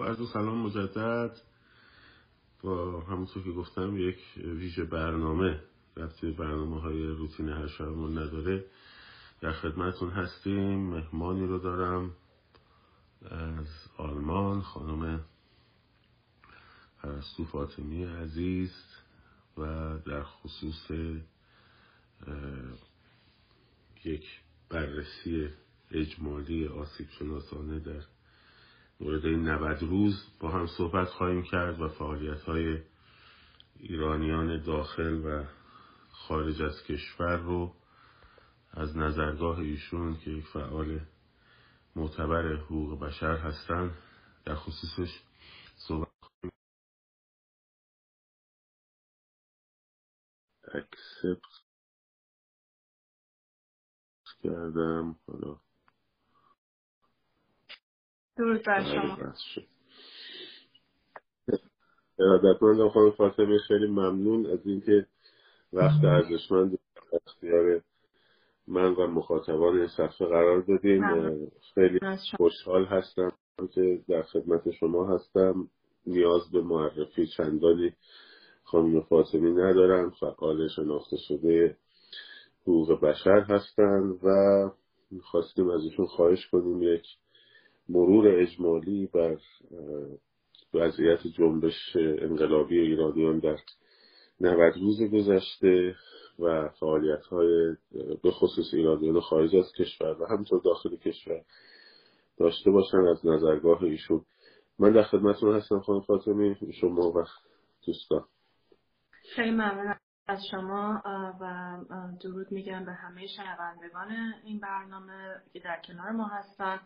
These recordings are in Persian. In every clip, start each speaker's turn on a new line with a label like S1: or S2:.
S1: عرض سلام مجدد با همونطور که گفتم یک ویژه برنامه. رفتی برنامه های روتین هر شبمون نداره. در خدمتون هستیم مهمانی رو دارم. از آلمان خانم پرستو فاطمی عزیز و در خصوص یک بررسی اجمالی آسیب شناسانه در مورد این 90 روز با هم صحبت خواهیم کرد و فعالیت های ایرانیان داخل و خارج از کشور رو از نظرگاه ایشون که یک فعال معتبر حقوق بشر هستن در خصوصش صحبت اکسپت کردم. حالا
S2: درود بر شما.
S1: ارادتمندم خانم فاطمه خیلی ممنون از اینکه وقت ارزشمند اختیار من و مخاطبان این صفحه قرار دادیم. خیلی خوشحال هستم که در خدمت شما هستم. نیاز به معرفی چندانی خانم فاطمی ندارم. فعال شناخته شده حقوق بشر هستند و خواستیم از ایشون خواهش کنیم یک مرور اجمالی بر وضعیت جنبش انقلابی ایرانیان در 90 روز گذشته و فعالیت های به خصوص ایرانیان خارج از کشور و همینطور داخل کشور داشته باشن از نظرگاه ایشون. من در خدمتتون هستم خانم فاطمی شما و دوستان.
S2: خیلی ممنون از شما و درود میگم به همه شنوندگان این برنامه که در کنار ما هستن.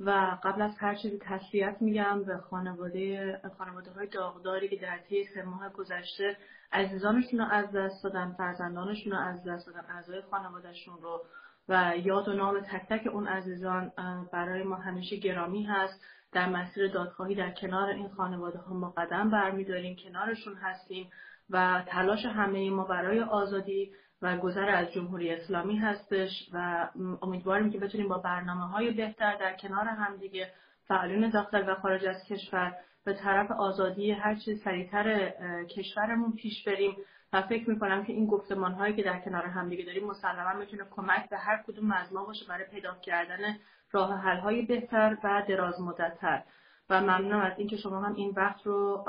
S2: و قبل از هر چیزی تسلیت میگم به خانواده خانواده های داغداری که در طی سه ماه گذشته عزیزانشون رو از دست دادن فرزندانشون رو از دست دادن اعضای خانوادهشون رو و یاد و نام تک تک اون عزیزان برای ما همیشه گرامی هست. در مسیر دادخواهی در کنار این خانواده ها ما قدم برمیداریم کنارشون هستیم و تلاش همه ما برای آزادی و گذر از جمهوری اسلامی هستش و امیدواریم که بتونیم با برنامه های بهتر در کنار همدیگه فعالین داخل و خارج از کشور به طرف آزادی هر چیز سریعتر کشورمون پیش بریم و فکر می‌کنم که این گفتمان هایی که در کنار همدیگه داریم مسلما می‌تونه کمک به هر کدوم از ما باشه برای پیدا کردن راه حل های بهتر و دراز مدتتر و ممنونم از اینکه شما هم این وقت رو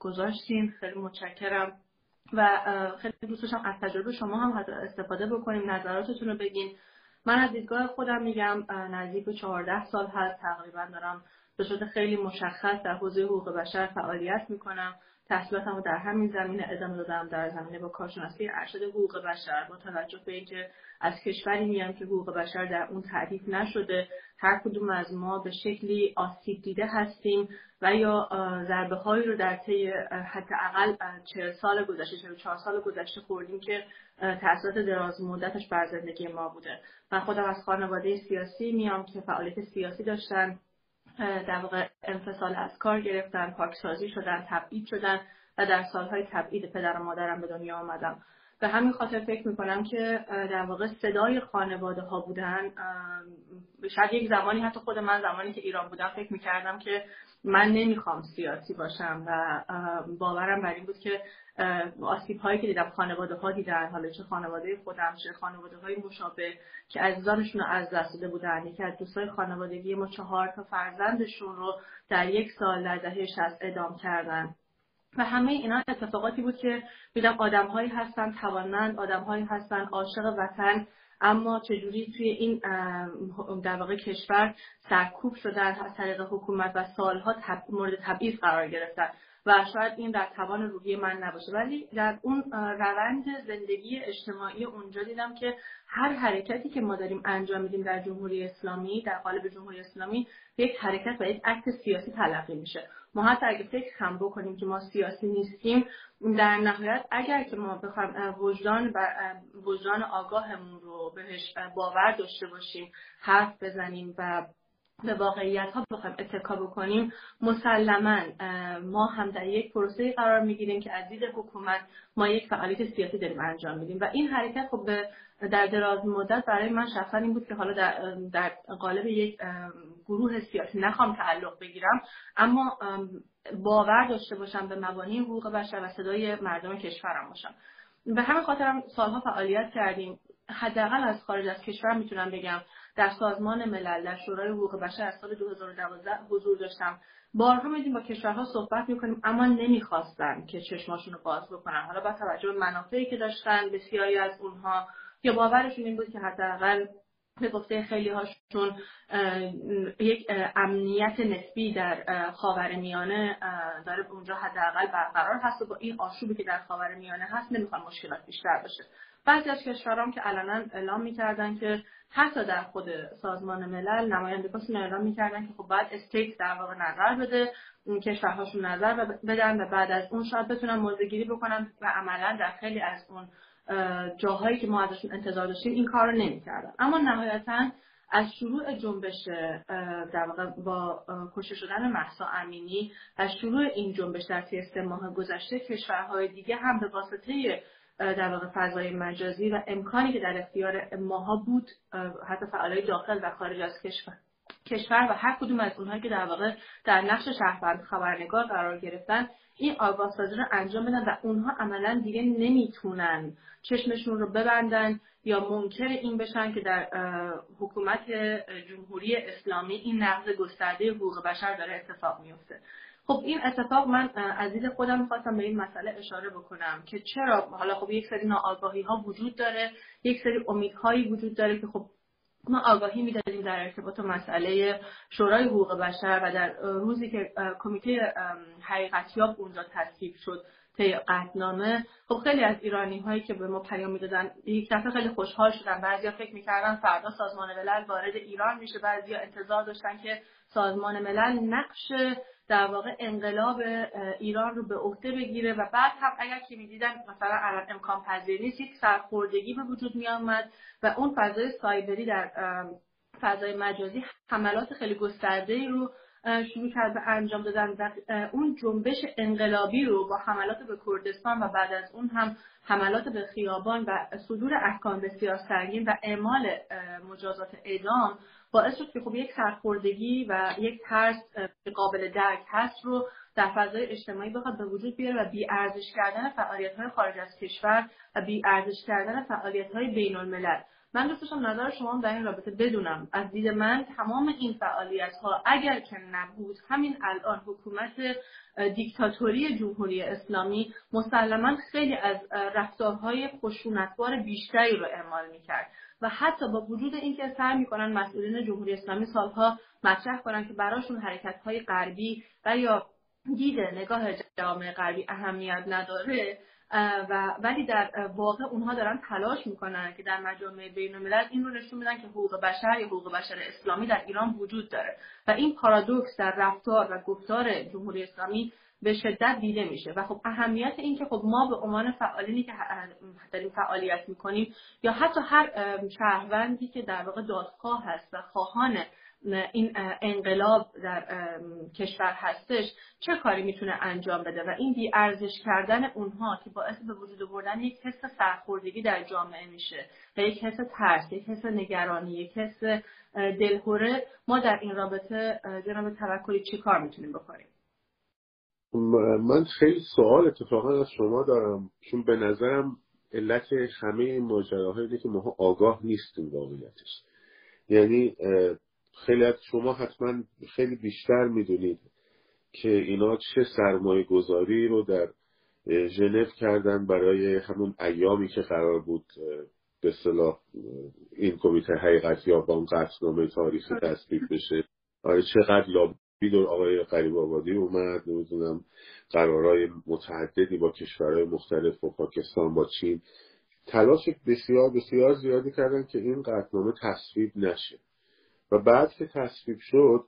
S2: گذاشتین. خیلی متشکرم. و خیلی دوست داشتم از تجربه شما هم استفاده بکنیم نظراتتون رو بگین. من از دیدگاه خودم میگم نزدیک به 14 سال هست تقریبا دارم به صورت خیلی مشخص در حوزه حقوق بشر فعالیت می‌کنم. تحصیلاتم رو در همین زمینه ادامه دادم در زمینه با کارشناسی ارشد حقوق بشر. با توجه به اینکه از کشوری میام که حقوق بشر در اون تعریف نشده هر کدوم از ما به شکلی آسیب دیده هستیم و یا ضربه هایی رو در طی حداقل 40 سال گذشته 44 سال گذشته خوردیم که تاثیرات دراز مدتش بر زندگی ما بوده. من خودم از خانواده سیاسی میام که فعالیت سیاسی داشتن. در واقع انفصال از کار گرفتن پاکسازی شدن تبعید شدن و در سالهای تبعید پدر و مادرم به دنیا آمدم. به همین خاطر فکر می‌کنم که در واقع صدای خانواده ها بودن شاید یک زمانی حتی خود من زمانی که ایران بودم فکر می‌کردم که من نمی‌خوام سیاسی باشم و باورم بر این بود که آسیب هایی که دیدم خانواده ها دیدن حالا چه خانواده خودم چه خانواده های مشابه که عزیزانشون رو از دست داده بودن. یکی از دوستای خانوادگی ما چهار تا فرزندشون رو در یک سال در دهه شصت ادام کردن. و همه اینا اتفاقاتی بود که دیدم آدمهایی هستن توانمند آدمهایی هستن عاشق وطن اما چجوری توی این در واقع کشور سرکوب شدن از طریق حکومت و سالها مورد تبعیض قرار گرفتن و شاید این در توان روحی من نباشه. ولی در اون روند زندگی اجتماعی اونجا دیدم که هر حرکتی که ما داریم انجام میدیم در جمهوری اسلامی در قالب جمهوری اسلامی یک حرکت و یک عکس سیاسی تلقی میشه. ما حتی اگه فکر هم بکنیم که ما سیاسی نیستیم در نهایت اگر که ما بخوایم وجدان و وجدان آگاهمون رو بهش باور داشته باشیم حرف بزنیم و به واقعیت ها بخوایم اتکا بکنیم مسلما ما هم در یک پروسه قرار می‌گیریم که از دید حکومت ما یک فعالیت سیاسی داریم انجام میدیم. و این حرکت خب به در دراز مدت برای من شخصا این بود که حالا در, در قالب یک گروه سیاسی نخوام تعلق بگیرم اما باور داشته باشم به مبانی حقوق بشر و صدای مردم کشورم باشم. به همین خاطرم سالها فعالیت کردیم. حداقل از خارج از کشور می‌تونم بگم در سازمان ملل در شورای حقوق بشر از سال 2012 حضور داشتم. بارها میدیم با کشورها صحبت می‌کنیم اما نمی‌خواستن که چشماشون رو باز بکنن. حالا با توجه به منافعی که داشتن بسیاری از اونها یا باورشون این بود که حداقل به گفته خیلی هاشون یک امنیت نسبی در خاور میانه داره اونجا حداقل برقرار هست و با این آشوبی که در خاور میانه هست نمی‌خوان مشکلات بیشتر بشه. بعضی از کشورام که علنا اعلام می‌کردن که حتی در خود سازمان ملل نمایندگانشون اعلام می‌کردن که خب باید استیت در واقع نظر بده کشورهاشون نظر بدن و بعد از اون شاید بتونن موضع بکنن و عملا در خیلی از اون جاهایی که ما ازشون انتظار داشتیم این کار رو نمی‌کردن. اما نهایتا از شروع جنبش در واقع با کشته شدن محسا امینی از شروع این جنبش در طی سه ماه گذشته کشورهای دیگه هم به واسطه در واقع فضای مجازی و امکانی که در اختیار ماها بود حتی فعالای داخل و خارج از کشور کشور و هر کدوم از اونهایی که در واقع در نقش شهروند خبرنگار قرار گرفتن این آگاه سازی رو انجام بدن و اونها عملا دیگه نمی‌تونن چشمشون رو ببندن یا منکر این بشن که در حکومت جمهوری اسلامی این نقض گسترده حقوق بشر داره اتفاق میفته. خب این اتفاق من از خودم می‌خواستم به این مسئله اشاره بکنم که چرا؟ حالا خب یک سری ناآگاهی ها وجود داره یک سری امیدهایی وجود داره که خب ما آگاهی می‌دادیم در ارتباط مسئله شورای حقوق بشر و در روزی که کمیته حقیقتیاب اونجا تصویب شد طی قطنامه خب خیلی از ایرانی هایی که به ما پیام می‌دادن یک دفعه خیلی خوشحال شدن. بعضیا فکر می‌کردن فردا سازمان ملل وارد ایران میشه بعضیا انتظار داشتن که سازمان ملل نقش در واقع انقلاب ایران رو به عهده بگیره و بعد هم اگر که می‌دیدن مثلا الان امکان پذیر نیست یک سرخوردگی به وجود می آمد و اون فضای سایبری در فضای مجازی حملات خیلی گسترده ای رو شروع کرد به انجام دادن و اون جنبش انقلابی رو با حملات به کردستان و بعد از اون هم حملات به خیابان و صدور احکام بسیار سنگین و اعمال مجازات اعدام باعث شد که خب یک سرخوردگی و یک ترس قابل درک هست رو در فضای اجتماعی بخواد به وجود بیاره و بی ارزش کردن فعالیت های خارج از کشور و بی ارزش کردن فعالیت های بین الملل من دوست داشتم نظر شما در این رابطه بدونم. از دید من تمام این فعالیت ها اگر که نبود همین الان حکومت دیکتاتوری جمهوری اسلامی مسلما خیلی از رفتارهای خشونتبار بیشتری رو اعمال می‌کرد. و حتی با وجود اینکه سعی می‌کنن مسئولین جمهوری اسلامی سالها مطرح کنن که براشون حرکت های غربی و یا دید نگاه جامعه غربی اهمیت نداره و ولی در واقع اونها دارن تلاش می‌کنن که در مجامع بین الملل این رو نشون میدن که حقوق بشر یا حقوق بشر اسلامی در ایران وجود داره. و این پارادوکس در رفتار و گفتار جمهوری اسلامی به شدت دیده میشه. و خب اهمیت این که خب ما به عنوان فعالینی که داریم فعالیت می‌کنیم یا حتی هر شهروندی که در واقع دادخواه هست و خواهان این انقلاب در کشور هستش چه کاری می‌تونه انجام بده؟ و این بی ارزش کردن اونها که باعث به وجود آوردن یک حس سرخوردگی در جامعه میشه و یک حس ترس یک حس نگرانی یک حس دلهوره ما در این رابطه جناب توکلی چه کار می‌تونیم بکنیم؟
S1: من خیلی سوال اتفاقا از شما دارم چون به نظرم علت همه این ماجراها اینه که ما آگاه نیستیم واقعیتش. یعنی خیلی از شما حتما خیلی بیشتر می‌دونید که اینا چه سرمایه گذاری رو در ژنو کردن برای همون ایامی که قرار بود به صلاح این کمیته حقیقت یا با اون قطعنامه تاریخی تصویب بشه. آره چقدر لابی آقای قریب آبادی اومد. نمی‌دونم قرارهای متعددی با کشورهای مختلف و پاکستان با چین. تلاش بسیار بسیار زیادی کردن که این قطعنامه تصویب نشه. و بعد که تصویب شد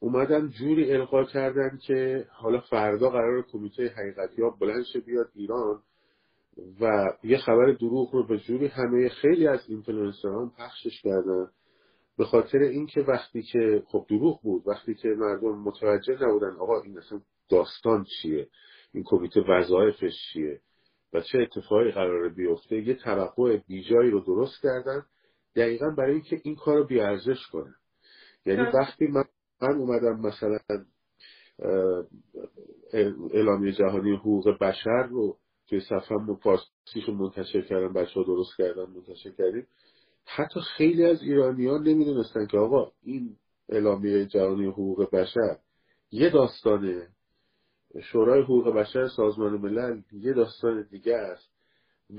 S1: اومدن جوری القا کردن که حالا فردا قرار کمیته حقیقتی ها بلند شه بیاد ایران و یه خبر دروغ رو به جوری همه خیلی از اینفلوئنسران پخشش کردن. به خاطر اینکه وقتی که خب دروغ بود وقتی که مردم متوجه نبودن آقا این اصلا داستان چیه؟ این کمیته وظایفش چیه؟ و چه اتفاقی قراره بیفته؟ یه توقع بیجایی رو درست کردن. دقیقا برای اینکه این کار رو بیارزش کنن. یعنی وقتی من, من اومدم مثلا اعلامیه جهانی حقوق بشر رو توی صفحه فارسیش رو منتشر کردن بچه ها درست کردن منتشر کردیم. حتی خیلی از ایرانیان نمی‌دونستن که آقا این اعلامیه جهانی حقوق بشر. یه داستانه شورای حقوق بشر سازمان ملل یه داستان دیگه است.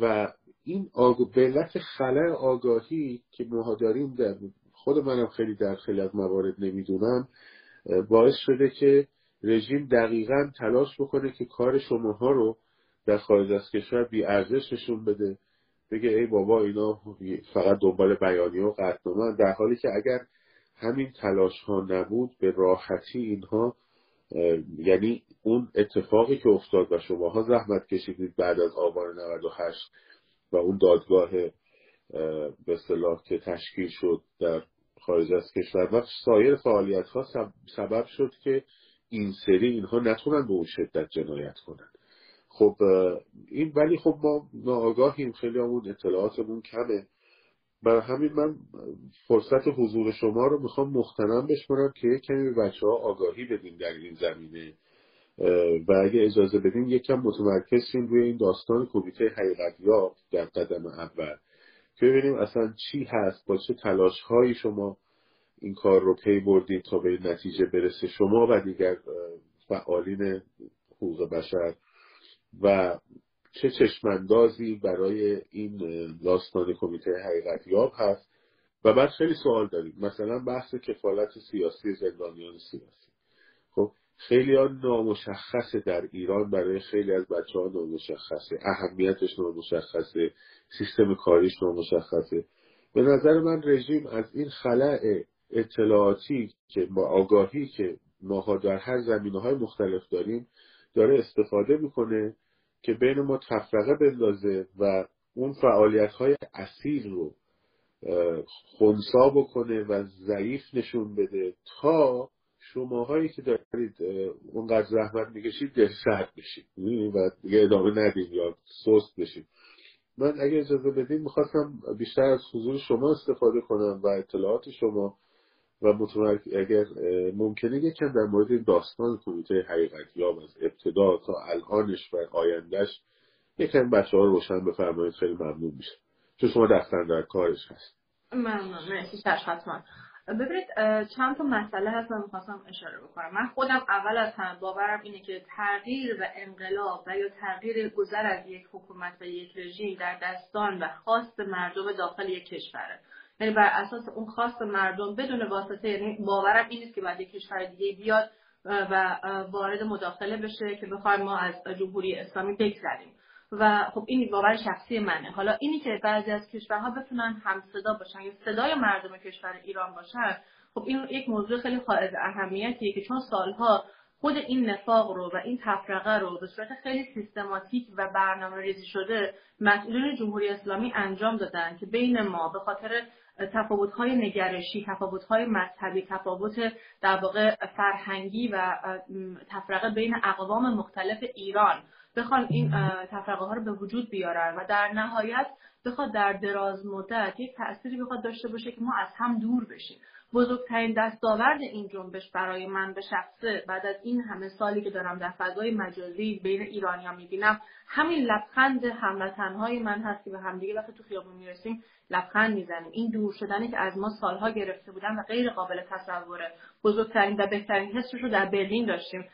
S1: و این آگ... به علت خلع آگاهی که ما داریم در خود منم خیلی در خیلی از موارد نمی‌دونم باعث شده که رژیم دقیقا تلاش بکنه که کار شماها رو در خارج از کشور بی ارزش نشون بده. بگه ای بابا اینا فقط دنبال بیانی و قطنامه در حالی که اگر همین تلاش ها نبود به راحتی اینها یعنی اون اتفاقی که افتاد و شماها زحمت کشیدید بعد از آبان 98 و اون دادگاه به صلاح که تشکیل شد در خارج از کشور و سایر فعالیت ها سبب شد که این سری اینها نتونن به اون شدت جنایت کنن. خب این ولی خب ما ناآگاهیم خیلی همون اطلاعاتمون کمه. برای همین من فرصت حضور شما رو می‌خوام مختنم بشمارم که کمی به بچه ها آگاهی بدیم در این زمینه. و اگه اجازه بدیم یکم متمرکز شیم روی این داستان کمیته حقیقت یا در قدم اول. که ببینیم اصلا چی هست با چه تلاش هایی شما این کار رو پی بردید تا به نتیجه برسه شما و دیگر فعالین حقوق بشر. و چه چشماندازی برای این داستان کمیته حقیقت یاب هست. و بعد خیلی سوال داریم. مثلا بحث کفالت سیاسی زندانیان سیاسی. خب خیلی ها نامشخصه در ایران برای خیلی از بچه ها نامشخصه. اهمیتش نامشخصه. سیستم کاریش نامشخصه. به نظر من رژیم از این خلع اطلاعاتی که با آگاهی که ماها در هر زمینه های مختلف داریم داره استفاده می‌کنه که بین ما تفرقه بندازه و اون فعالیت های اصیل رو خونسا بکنه و ضعیف نشون بده تا شماهایی که دارید اونقدر زحمت می‌کشید سرد بشید. و دیگه ادامه ندیم یا سست بشید من اگه اجازه بدین می‌خواستم بیشتر از حضور شما استفاده کنم و اطلاعات شما و متمرک اگر ممکنه یکم در مورد داستان کمیته حقیقت یا از ابتدا تا الانش و آیندهش یکم بچه ها رو روشن بفرمایید خیلی ممنون میشه چون شما دستن در کارش هست.
S2: ممنون. مرسی حتما. ببینید چند تا مسئله هست من می‌خواستم اشاره بکنم. من خودم اول از همه باورم اینه که تغییر و انقلاب و یا تغییر گذر از یک حکومت و یک رژیم در دستان و خواست مردم داخل یک کشوره. یعنی بر اساس اون خواست مردم بدون واسطه یعنی باورم این نیست که بعد یک کشور دیگه بیاد و وارد مداخله بشه که بخوایم ما از جمهوری اسلامی بگذریم. و خب این باور شخصی منه. حالا اینی که بعضی از کشورها بتونن هم صدا باشن یا صدای مردم کشور ایران باشن خب این یک موضوع خیلی حائز اهمیتیه که چون سالها خود این نفاق رو و این تفرقه رو به صورت خیلی سیستماتیک و برنامه ریزی شده مسئولین جمهوری اسلامی انجام دادن که بین ما به خاطر تفاوت‌های نگرشی، تفاوت‌های مذهبی، تفاوت در واقع فرهنگی و تفرقه بین اقوام مختلف ایران بخوان این تفرقه ها رو به وجود بیارن و در نهایت بخواد در دراز مدت یک تأثیری بخواد داشته باشه که ما از هم دور بشیم. بزرگترین دستاورد این جنبش برای من به شخصه. بعد از این همه سالی که دارم در فضای مجازی بین ایرانیا می‌بینم همین لبخند هموطنهای من هست که به همدیگه وقتی تو خیابون می‌رسیم لبخند می‌زنیم. این دور شدنی که از ما سالها گرفته بودن و غیر قابل تصوره. بزرگترین و بهترین حسش رو در برلین داشتیم.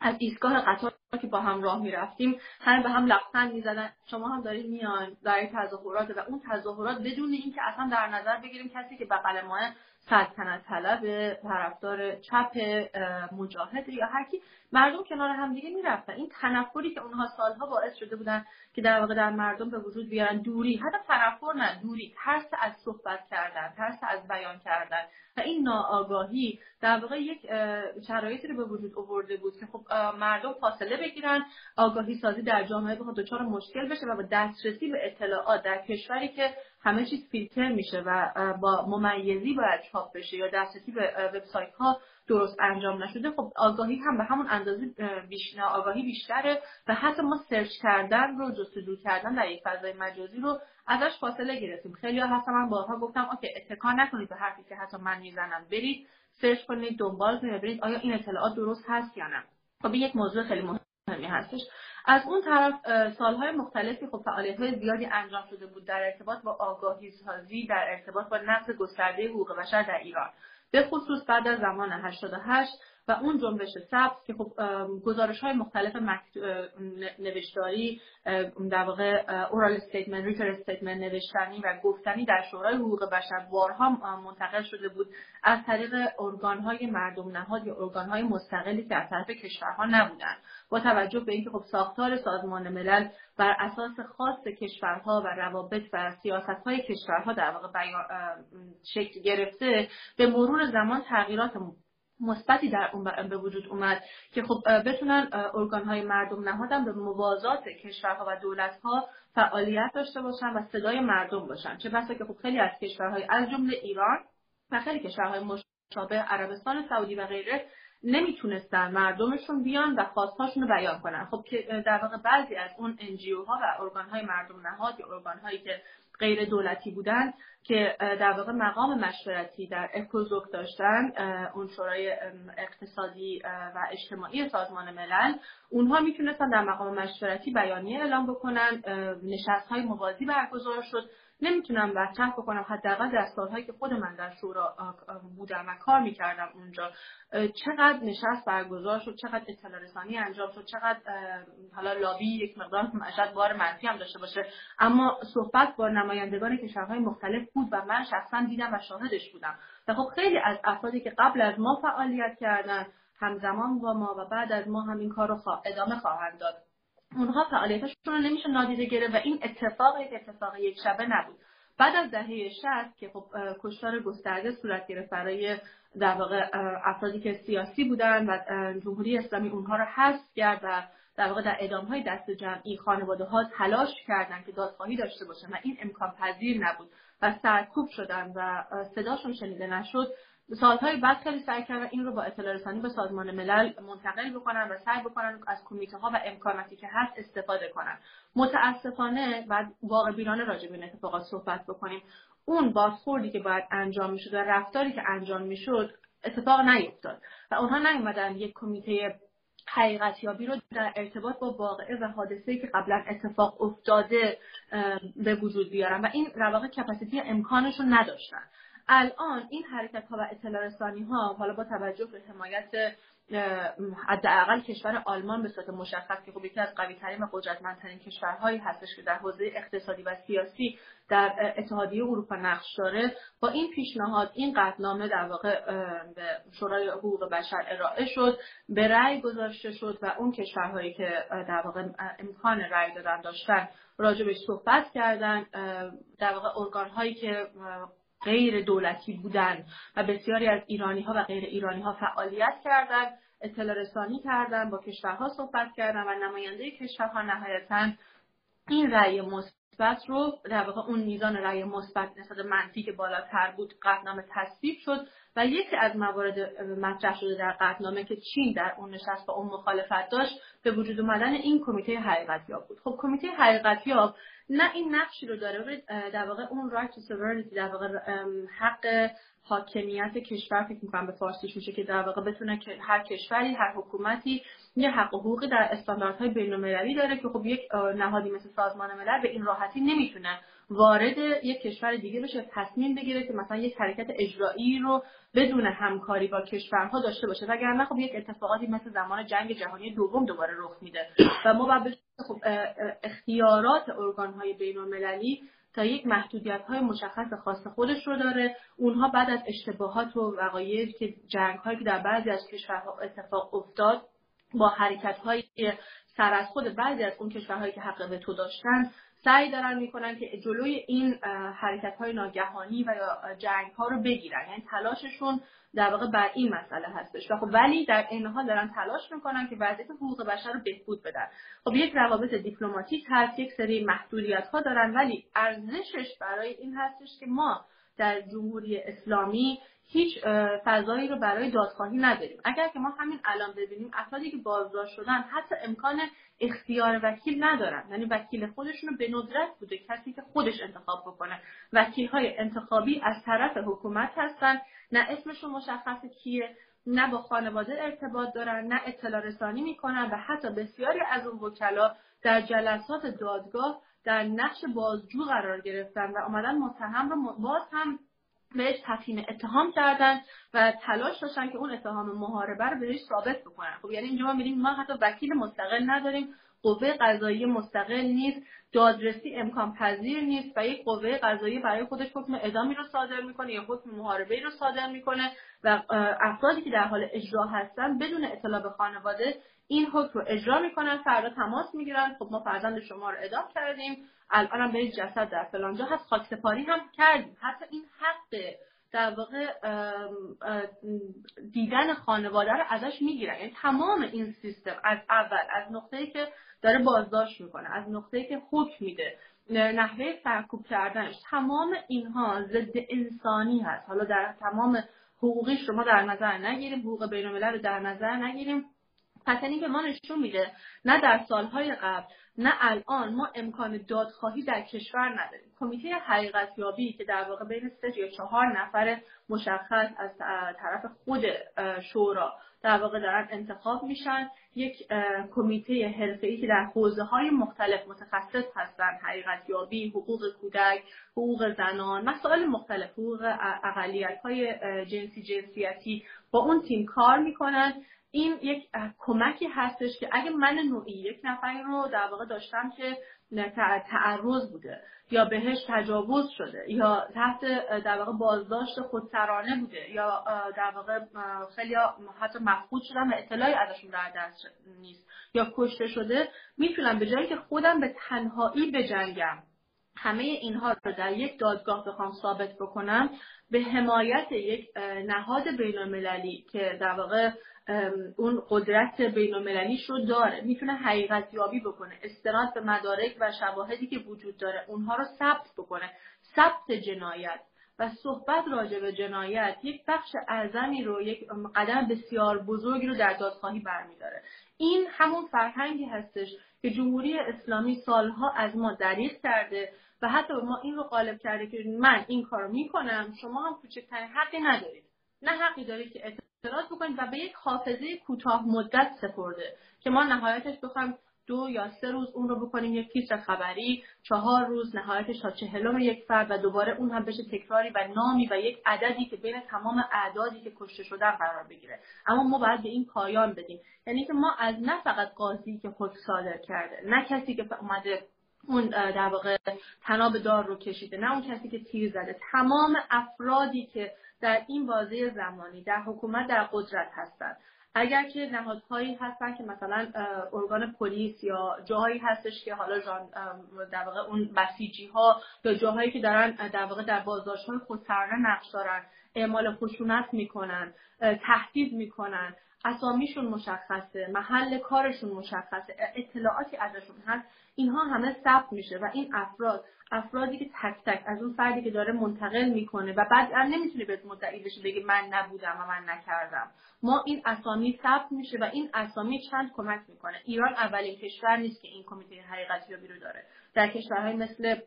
S2: از ایستگاه قطار که با هم راه می‌رفتیم همه به هم لبخند می‌زدن. شما هم دارید میان در این تظاهرات و اون تظاهرات بدون اینکه اصلا در نظر بگیریم کسی که بغل ما سلطنت طلب طرفدار چپ مجاهد یا هر کی مردم کنار هم دیگه می‌رفتن. این تنفری که اونها سالها باعث شده بودن که در واقع در مردم به وجود بیارن دوری. حتی تنفر نه دوری. ترس از صحبت کردن ترس از بیان کردن. و این ناآگاهی در واقع یک شرایطی رو به وجود آورده بود که خب مردم فاصله بگیرن آگاهی سازی در جامعه بخواد دچار مشکل بشه و با دسترسی به اطلاعات در کشوری که همه چیز فیلتر میشه و با ممیزی باید چاپ بشه یا دسترسی به وبسایت ها درست انجام نشده خب آگاهی هم به همون اندازه بیشتر آگاهی بیشتره و حتی ما search کردن رو جستجو کردن در یک فضای مجازی رو ازش فاصله گرفتیم. خیلی هستم من بارها گفتم okay اتکا نکنید به حرفی که حتی من می‌زنم برید search کنید دنبال کنید ببینید آیا این اطلاعات درست هست یا نه. خب یک موضوع خیلی مهمی هستش. از اون طرف سالهای مختلفی خب فعالیت های زیادی انجام شده بود در ارتباط با آگاهی سازی در ارتباط با نقض گسترده حقوق بشر در ایران. به خصوص بعد از زمان 88 و اون جنبش سبز که خب گزارش های مختلف نوشتاری در واقع oral statement written statement نوشتنی و گفتنی در شورای حقوق بشر بارها منتقل شده بود از طریق ارگان های مردم نهاد یا ارگان های مستقلی که از طرف کشورها نبودند با توجه به اینکه خب ساختار سازمان ملل بر اساس خاص کشورها و روابط و سیاست های کشورها در واقع شکل گرفته به مرور زمان تغییرات مثبتی در اون به وجود اومد که خب بتونن ارگان های مردم نهادن به موازات کشورها و دولت ها فعالیت داشته باشن و صدای مردم باشن. چه بسا که خب خیلی از کشورهای از جمله ایران و خیلی کشورهای مشابه عربستان سعودی و غیره نمی‌تونستن مردمشون بیان و خواستهاشون رو بیان کنن. خب که در واقع بعضی از اون انجیو ها و ارگان های مردم نهاد یا ارگان هایی که غیر دولتی بودن که در واقع مقام مشورتی در اکوزوک داشتن اون شورای اقتصادی و اجتماعی سازمان ملل. اونها می‌تونستن در مقام مشورتی بیانیه اعلام بکنن نشست های موازی برگزار شد. نمی‌تونم برطرف بکنم حداقل در سالهایی که خود من در شورا بودم و کار می‌کردم اونجا چقدر نشست برگزار شد چقدر اطلاع رسانی انجام شد چقدر حالا لابی یک مقدار شاید بار منفی هم داشته باشه. اما صحبت با نمایندگان کشورهای مختلف بود و من شخصا دیدم و شاهدش بودم. و خب خیلی از افرادی که قبل از ما فعالیت کردن همزمان با ما و بعد از ما هم این کار رو ادامه خواهند داد. اونها فعالیتشون رو نمیشه نادیده گرفت و این اتفاق یک اتفاق یک شبه نبود. بعد از دهه 60 که خب کشتار گسترده صورت گرفت برای در واقع افرادی که سیاسی بودن و جمهوری اسلامی اونها رو حذف کرد و در واقع در ادامه های دست جمعی خانواده ها تلاش کردن که دادخواهی داشته باشن و این امکان پذیر نبود و سرکوب شدن و صداشون شنیده نشد. سالهای بعد خیلی سعی کردن این رو با اطلاع رسانی به سازمان ملل منتقل بکنن و سعی بکنن از کمیته ها و امکاناتی که هست استفاده کنن. متاسفانه بعد واقع بینانه راجع به این اتفاقات صحبت بکنیم اون بازخوردی که باید انجام می‌شد و رفتاری که انجام می‌شد اتفاق نیفتاد و اونها نیومدن یک کمیته حقیقتیابی رو در ارتباط با واقعه و حادثه‌ای که قبلا اتفاق افتاده به وجود بیارن. و این رواقع کپاسیتی امکانش رو نداشتن. الان این حرکت ها و اطلاع رسانی ها حالا با توجه به حمایت حداقل کشور آلمان به صورت مشخص که خب یکی از قوی ترین و قدرتمندترین کشورهایی هستش که در حوزه اقتصادی و سیاسی در اتحادیه اروپا نقش داره با این پیشنهاد این قطعنامه در واقع به شورای حقوق بشر ارائه شد به رأی گذاشته شد و اون کشورهایی که در واقع امکان رأی دادن داشتن راجبش صحبت کردن در واقع ارگان هایی که غیر دولتی بودن و بسیاری از ایرانی ها و غیر ایرانی ها فعالیت کردند اطلاع رسانی کردن با کشورها صحبت کردن و نماینده کشورها نهایتا این رأی مثبت رو در واقع اون میزان رأی مثبت نسبت منفی که بالاتر بود قطعنامه تصویب شد. و یکی از موارد مطرح شده در قطعنامه که چین در اون نشست با اون مخالفت داشت به وجود اومدن این کمیته حقیقتیاب بود. خب کمیته حقیقتیاب نه این نقشی رو داره در واقع اون to sovereignty در واقع حق حاکمیت کشور فکر می‌کنم به فارسیش میشه که در واقع بتونه که هر کشوری هر حکومتی یه حق و حقوقی در استانداردهای بین‌المللی داره که خب یک نهادی مثل سازمان ملل به این راحتی نمی‌تونه وارد یک کشور دیگه بشه تصمیم بگیره که مثلا یک حرکت اجرایی رو بدون همکاری با کشورها داشته باشه. وگرنه خب یک اتفاقاتی مثل زمان جنگ جهانی دوم دوباره رخ میده. و ما باید خب اختیارات ارگانهای بین‌المللی تا یک محدودیت های مشخص خاص خودش رو داره. اونها بعد از اشتباهات و وقایعی که جنگ هایی که در بعضی از کشورها اتفاق افتاد با حرکت های سر از خود بعضی از اون کشورهایی که حق تو داشتن سعی دارن می‌کنن که جلوی این حرکت های ناگهانی و یا جنگ ها رو بگیرن. یعنی تلاششون در واقع بر این مسئله هستش. و خب ولی در این حال دارن تلاش می‌کنن که وضعیت حقوق بشر رو بهبود بدن. خب یک روابط دیپلماتیک هست یک سری محدودیت ها دارن ولی ارزشش برای این هستش که ما در جمهوری اسلامی هیچ فضایی رو برای دادخواهی نداریم. اگر که ما همین الان ببینیم افرادی که بازداشت شدن حتی امکان اختیار وکیل ندارن. یعنی وکیل خودشون رو به ندرت بوده کسی که خودش انتخاب بکنه. وکیل های انتخابی از طرف حکومت هستن. نه اسمشون مشخص کیه نه با خانواده ارتباط دارن نه اطلاع رسانی می‌کنن و حتی بسیاری از اون وکلا در جلسات دادگاه در نقش بازجو قرار گرفتن و آمدن متهم رو باز هم بهش تفهیم اتهام کردن و تلاش داشتن که اون اتهام محاربه رو بهش ثابت بکنن. خب یعنی اینجا ما میریم ما حتی وکیل مستقل نداریم قوه قضایی مستقل نیست دادرسی امکان پذیر نیست و یک قوه قضایی برای خودش حکم اعدامی رو صادر می‌کنه یا حکم محاربه رو صادر می‌کنه و افرادی که در حال اجرا هستن بدون اطلاع به خانواده این حکم رو اجرا می‌کنن فردا تماس می‌گیرن. خب ما فرزند شما رو اعدام کردیم. الان هم به جسد در فلانجا هست. خاکسپاری هم کردیم. حتی این حق در واقع دیدن خانواده رو ازش می‌گیرن. یعنی تمام این سیستم از اول از نقطه‌ای که داره بازداشت می‌کنه از نقطه‌ای که حکم میده نحوه سرکوب کردنش تمام اینها ضد انسانی هست. حالا در تمام حقوقیش رو ما در نظر نگیریم حقوق بین رو در نظر نگیریم. پس که ما نشون میده نه در سالهای قبل نه الان ما امکان دادخواهی در کشور نداریم. کمیته حقیقت یابی که در واقع بین سه یا چهار نفر مشخص از طرف خود شورا در واقع دارن انتخاب میشن یک کمیته حرفه‌ای که در حوزه های مختلف متخصص هستن حقیقت یابی حقوق کودک حقوق زنان مسائل مختلف حقوق اقلیت های جنسی جنسیتی با اون تیم کار می‌کنن. این یک کمکی هستش که اگه من نوعی یک نفری رو در واقع داشتم که تعرض بوده یا بهش تجاوز شده یا تحت در واقع بازداشت خودسرانه بوده یا در واقع خیلی حتی مفقود شدن و اطلاعی ازشون در دست نیست یا کشته شده می‌تونم به جایی که خودم به تنهایی بجنگم. همه اینها رو در یک دادگاه بخوام ثابت بکنم به حمایت یک نهاد بین که در واقع اون قدرت بین المللیش رو داره. می‌تونه حقیقت یابی بکنه استناد به مدارک و شواهدی که وجود داره اونها رو ثبت بکنه. ثبت جنایت و صحبت راجع به جنایت یک بخش اعظمی رو یک قدم بسیار بزرگی رو در دادخواهی برمیداره. این همون فرهنگی هستش که جمهوری اسلامی سالها از ما دریغ کرده و حتی ما این رو غالب کرده که من این کارو می‌کنم شما هم کوچکترین حقی ندارید. نه حقی دارید که اعتراض بکنید و به یک حافظه کوتاه مدت سپرده که ما نهایتش بخوایم دو یا سه روز اون رو بکنیم یک تیتر خبری چهار روز نهایتش تا چهلم یک فرد و دوباره اون هم بشه تکراری و نامی و یک عددی که بین تمام اعدادی که کشته شدن قرار بگیره. اما ما باید به این پایان بدیم. یعنی که ما از نه فقط قاضی که خود صادر کرده نه کسی که اومده اون در واقع تناب دار رو کشیده نه اون کسی که تیر زده تمام افرادی که در این بازه زمانی در حکومت در قدرت هستند. اگر که نهادهایی هستن که مثلا ارگان پلیس یا جاهایی هستش که حالا در واقع اون بسیجی ها یا جاهایی که دارن در واقع در بازداشت های خودسرانه نقش دارن اعمال خشونت می‌کنن تهدید می‌کنن اسامیشون مشخصه محل کارشون مشخصه اطلاعاتی ازشون هست. اینها همه ثبت میشه و این افراد افرادی که تک تک از اون فردی که داره منتقل می‌کنه و بعد نمی‌تونه بهت مدعی بشه بگه من نبودم و من نکردم. ما این اسامی ثبت میشه و این اسامی چند کمک می‌کنه. ایران اولین کشور نیست که این کمیته حقیقتی رو داره. در کشورهای مثل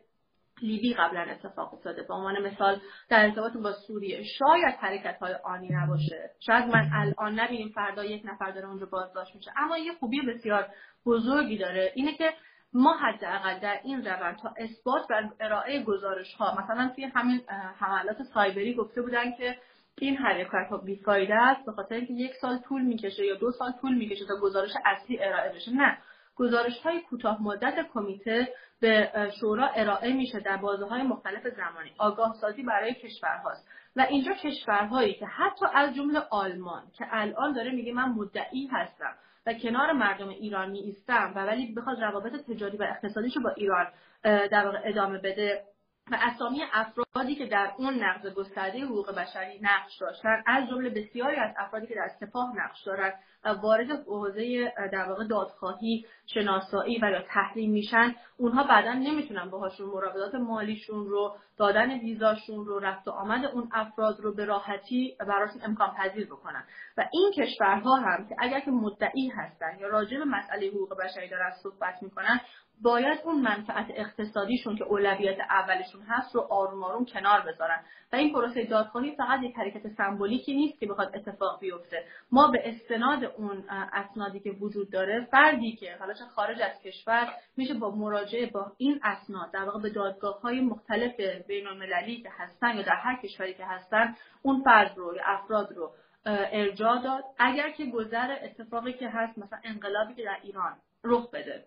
S2: لیبی قبلا اتفاق افتاده. به عنوان مثال در ارتباط با سوریه شاید حرکت های آنی نباشه. شاید من الان نبینیم فردا یک نفر داره اونجا بازداشت میشه. اما یه خوبی بسیار بزرگی داره اینه که ما حداقل در این روند تا اثبات و ارائه گزارش ها مثلا توی همین حملات سایبری گفته بودن که این حرکت ها بیفایده است به خاطر اینکه یک سال طول می‌کشه یا دو سال طول می‌کشه تا گزارش اصلی ارائه بشه. نه گزارش های کوتاه مدت کمیته به شورا ارائه میشه در بازه های مختلف زمانی. آگاه سازی برای کشورهاست. و اینجا کشورهایی که حتی از جمله آلمان که الان داره میگه من مدعی هستم و کنار مردم ایران می ایستم و ولی بخواد روابط تجاری و اقتصادیشو با ایران در واقع ادامه بده و اسامی افرادی که در اون نقض گسترده حقوق بشری نقش داشتن از جمله بسیاری از افرادی که در سپاه نقش دارند و وارد حوزه در واقع دادخواهی شناسایی و یا تحریم میشن اونها بعدا نمی‌تونن باهاشون مراودات مالیشون رو دادن ویزاشون رو رفت و آمد اون افراد رو به راحتی براشون امکان پذیر بکنن. و این کشورها هم که اگر که مدعی هستن یا راجع به مسئله حقوق بشری دارن صحبت می‌کنن باید اون منفعت اقتصادیشون که اولویت اولشون هست رو آروم آروم کنار بذارن. و این پروسه دادخواهی فقط یک حرکت سمبولیکی نیست که بخواد اتفاق بیفته. ما به استناد اون اسنادی که وجود داره فردی که حالا چه خارج از کشور میشه با مراجعه با این اسناد در واقع به دادگاه های مختلف بین المللی که هستن یا در هر کشوری که هستن اون فرد رو یا افراد رو ارجاع داد. اگر که گذر اتفاقی که هست مثلا انقلابی که در ایران رخ بده.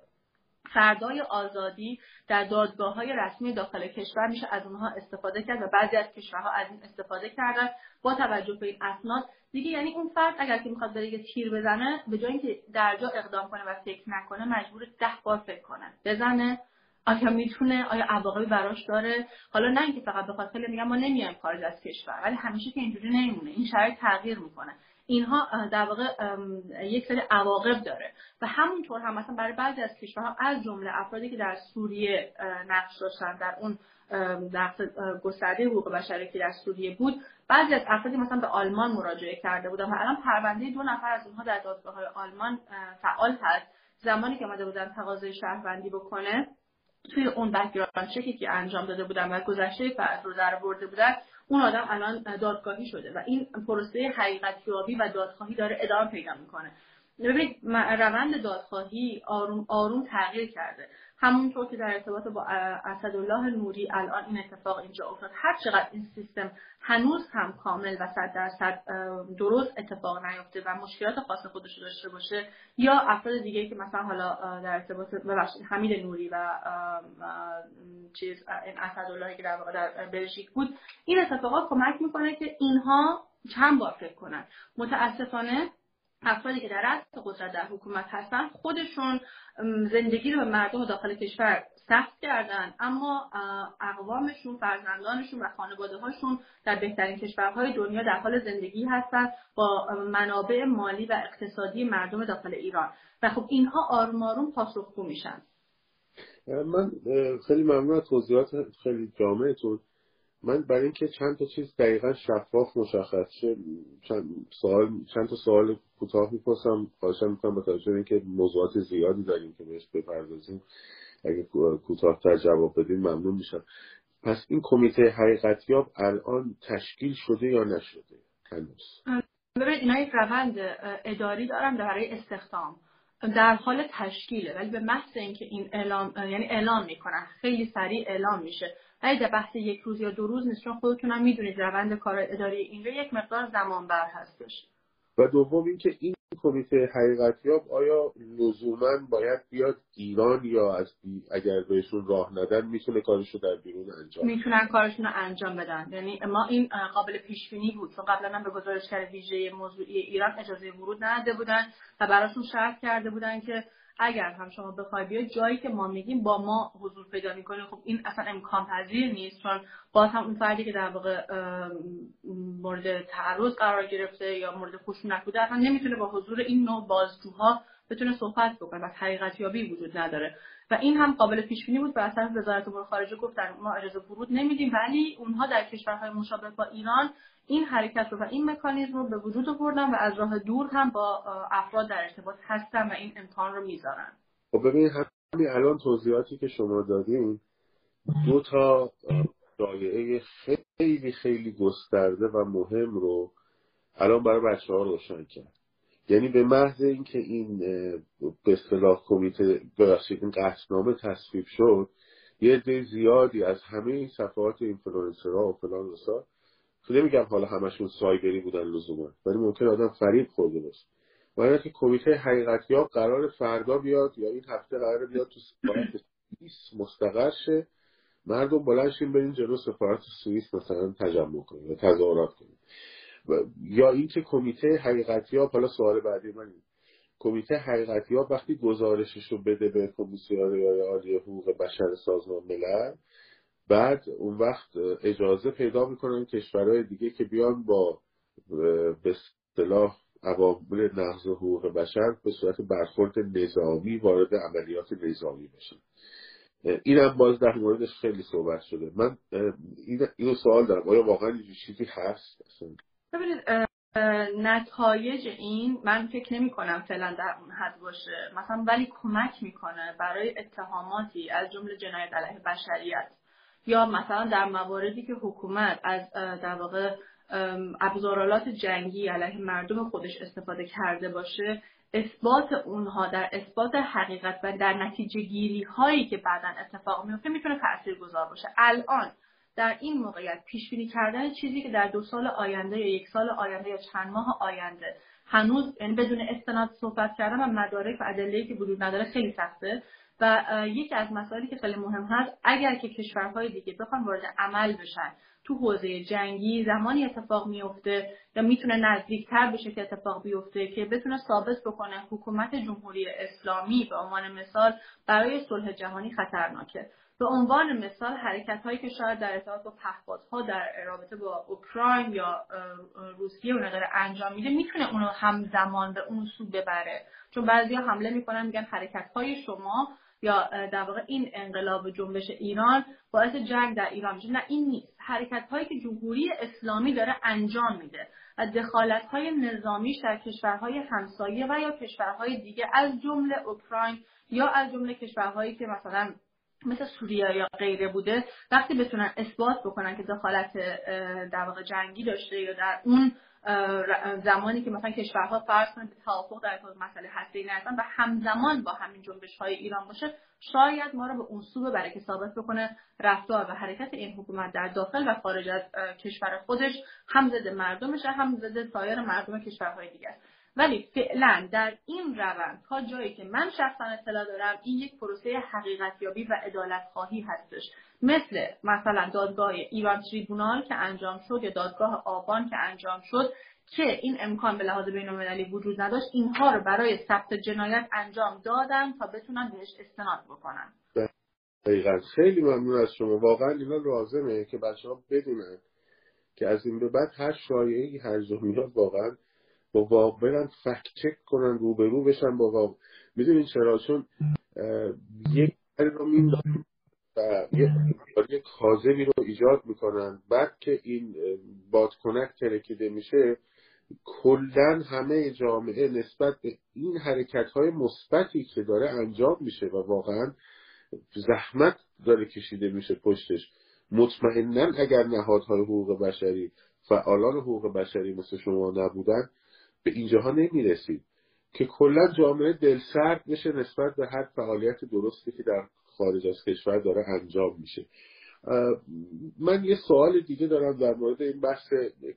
S2: فردای آزادی در دادگاه های رسمی داخل کشور میشه از اونها استفاده کرد و بعضی از کشورها از این استفاده کردن با توجه به این اسناد. دیگه یعنی اون فرد اگر که می‌خواد بره تیر بزنه به جای اینکه در جا اقدام کنه و فکر نکنه مجبور ده بار فکر کنه. بزنه. آیا می‌تونه؟ آیا عواقبی براش داره؟ حالا نه اینکه فقط بخواد خیلی میگم ما نمیایم خارج از کشور ولی همیشه که اینجوری نمیمونه. این شرایط تغییر می‌کنه. اینها در واقع یک سری عواقب داره. و همونطور هم مثلا برای بعضی از کشورها از جمله افرادی که در سوریه نقش داشتن در اون نقض گسترده حقوق بشری که در سوریه بود بعضی از افرادی مثلا به آلمان مراجعه کرده بودن. و الان پرونده دو نفر از اونها در دادگاه های آلمان فعال هست. زمانی که آمده بودن تقاضای شهروندی بکنه توی اون background check ی که انجام داده بودن و گذشته فرد رو در آورده بودن اون آدم الان دادگاهی شده و این پروسه حقیقتیابی و دادخواهی داره ادامه پیدا می‌کنه. ببینید روند دادخواهی آروم آروم تغییر کرده. همونطور که در ارتباط با اسدالله نوری الان این اتفاق اینجا افتاد هر چقدر این سیستم هنوز هم کامل و صد درصد درست اتفاق نیفته و مشکلات خاص خودش رو داشته باشه یا افراد دیگه که مثلا حالا در ارتباط ببخشید حمید نوری و چیز این اسداللهی که در واقع در بلژیک بود این اتفاقات کمک می‌کنه که اینها چند بار فکر کنن. متاسفانه افرادی که در رأس قدرت در حکومت هستن خودشون زندگی رو به مردم داخل کشور سخت کردن. اما اقوامشون فرزندانشون و خانواده هاشون در بهترین کشورهای دنیا در حال زندگی هستن با منابع مالی و اقتصادی مردم داخل ایران. و خب اینها آروم آروم پاسخگو میشن.
S1: من خیلی ممنون از توضیحات خیلی جامعتون. من برای اینکه چند تا چیز دقیقا شفاف مشخص شه چند سوال چند تا سوال کوتاه می‌پرسم. خواهشم می‌کنم با توجه اینکه موضوعات زیادی داریم که بهش بپردازیم. اگه کوتاهتر جواب بدیم ممنون میشم. پس این کمیته حقیقتیاب الان تشکیل شده یا نشده؟ هنوز.
S2: ببینید اینا یک روند اداری دارم برای استخدام. در حال تشکیله ولی به محض اینکه این اعلام یعنی اعلام می‌کنن خیلی سریع اعلام میشه. ولی در بحث یک روز یا دو روز نیست چون خودتونم می‌دونید روند کار اداری اینجا یک مقدار زمان بر هستش.
S1: و دوم اینکه این کمیته حقیقتیاب آیا لزوما باید بیاد ایران یا از اگر بهشون راه ندن می‌تونه کارشو در بیرون انجام
S2: می‌تونن کارشون رو انجام بدن. یعنی ما این قابل پیش بینی بود چون قبلا هم به گزارشگر ویژه موضوعی ایران اجازه ورود نداده بودن و براشون شرط کرده بودن که اگر هم شما بخوای بیاید جایی که ما میگیم با ما حضور پیدا می‌کنه خب این اصلا امکان پذیر نیست چون باز هم اون فردی که در واقع مورد تعرض قرار گرفته یا مورد خشونت بوده اصلا نمی‌تونه با حضور این نوع بازجوها بتونه صحبت بکنه و حقیقت یابی وجود نداره. و این هم قابل پیش بینی بود و اصلا وزارت امور خارجه گفتن ما اجازه ورود نمیدیم ولی اونها در کشورهای مشابه با ایران این حرکت رو و این مکانیزم رو به وجود آوردن و از راه دور هم با افراد در ارتباط هستن و این امکان رو می‌ذارن.
S1: خب ببینید همین الان توضیحاتی که شما دادین دو تا دایره خیلی خیلی گسترده و مهم رو الان برای بچه ها روشن کرد. یعنی به محض اینکه این به اصطلاح کمیته ببخشید این قطعنامه تصویب شد یه عده زیادی از همه این صفحات اینفلوئنسرها و فلان رسا نمیگم حالا همشون سایبری بودن لزوما ولی ممکن آدم فریب خورده باشه. یعنی که کمیته حقیقتیاب قرار فردا بیاد یا این هفته قرار بیاد تو سفارت سوئیس مستقر شه مردم بلند شین برین جلو سفارت سوئیس مثلا تجمع کنیم یا تظاهرات کنیم یا اینکه کمیته حقیقتیاب حالا سوال بعدی من کمیته حقیقتی ها وقتی گزارشش رو بده به کمیسیون عالی حقوق بشر سازمان ملل بعد اون وقت اجازه پیدا می‌کنن کشورهای دیگه که بیان با به اصطلاح عوامل نقض حقوق بشر به صورت برخورد نظامی وارد عملیات نظامی بشن. این هم باز در موردش خیلی صحبت شده. من این سوال دارم. آیا واقعا چیزی هست؟
S2: ببینید نتایج این من فکر نمی کنم فعلا در اون حد باشه. مثلا ولی کمک می‌کنه برای اتهاماتی از جمله جنایت علیه بشریت. یا مثلا در مواردی که حکومت از در واقع ابزارالات جنگی علیه مردم خودش استفاده کرده باشه اثبات اونها در اثبات حقیقت و در نتیجه گیری هایی که بعدا اتفاق میفته می‌تونه تأثیر گذار باشه. الان در این موقعیت پیش بینی کردن چیزی که در دو سال آینده یا یک سال آینده یا چند ماه آینده هنوز یعنی بدون استناد صحبت کردن و مدارک و ادله‌ای که وجود نداره خیلی سخته. و یکی از مسائلی که خیلی مهم هست اگر که کشورهای دیگه بخوان وارد عمل بشن تو حوزه جنگی زمانی اتفاق میفته یا می‌تونه نزدیکتر بشه که اتفاق بیفته که بتونه ثابت بکنه حکومت جمهوری اسلامی به عنوان مثال برای صلح جهانی خطرناکه. به عنوان مثال حرکت هایی که شاید در ارتباط با پهپادها در رابطه با اوکراین یا روسیه اون داره انجام میده می‌تونه اونو همزمان به اون سو ببره. چون بعضیا حمله می‌کنن میگن حرکت های شما یا در واقع این انقلاب جنبش ایران باعث جنگ در ایران میشه. نه این نیست. حرکت هایی که جمهوری اسلامی داره انجام میده و دخالت های نظامیش در کشورهای همسایه و یا کشورهای دیگه از جمله اوکراین یا از جمله کشورهایی که مثلا مثل سوریه یا غیره بوده وقتی بتونن اثبات بکنن که دخالت در واقع جنگی داشته یا در اون زمانی که مثلا کشورها فرض کنید توافق در مسئله هسته‌ای نرسن و همزمان با همین جنبش های ایران باشه شاید ما رو به اون سو ببره که ثابت بکنه رفتار و حرکت این حکومت در داخل و خارج از کشور خودش هم ضد مردمشه هم ضد سایر مردم کشورهای دیگر ولی فعلا در این روند تا جایی که من شخصا اطلاع دارم این یک پروسه حقیقتیابی و عدالت خواهی هستش. مثل مثلا دادگاه ایران تریبونال که انجام شد یا دادگاه آبان که انجام شد که این امکان به لحاظ بین وجود نداشت اینها رو برای ثبت جنایت انجام دادن تا بتونن بهش استناد بکنن.
S1: دقیقا. خیلی ممنون از شما. واقعا اینا لازمه که بچه ها بدونن که از این به بعد هر شایعی هر میاد واقعا با واقع فکت چک کنن روبرو بشن با واقع می‌دونین چرا؟ چون یک رو میندازن و یه کاذبی رو ایجاد می‌کنن. بعد که این بادکنک ترکیده میشه کلا همه جامعه نسبت به این حرکت های مثبتی که داره انجام میشه و واقعا زحمت داره کشیده میشه پشتش. مطمئنا اگر نهادهای حقوق بشری فعالان حقوق بشری مثل شما نبودن به اینجاها نمی‌رسید. که کلا جامعه دلسرد بشه نسبت به هر فعالیت درستی که در خارج از کشور داره انجام میشه. من یه سوال دیگه دارم در مورد این بحث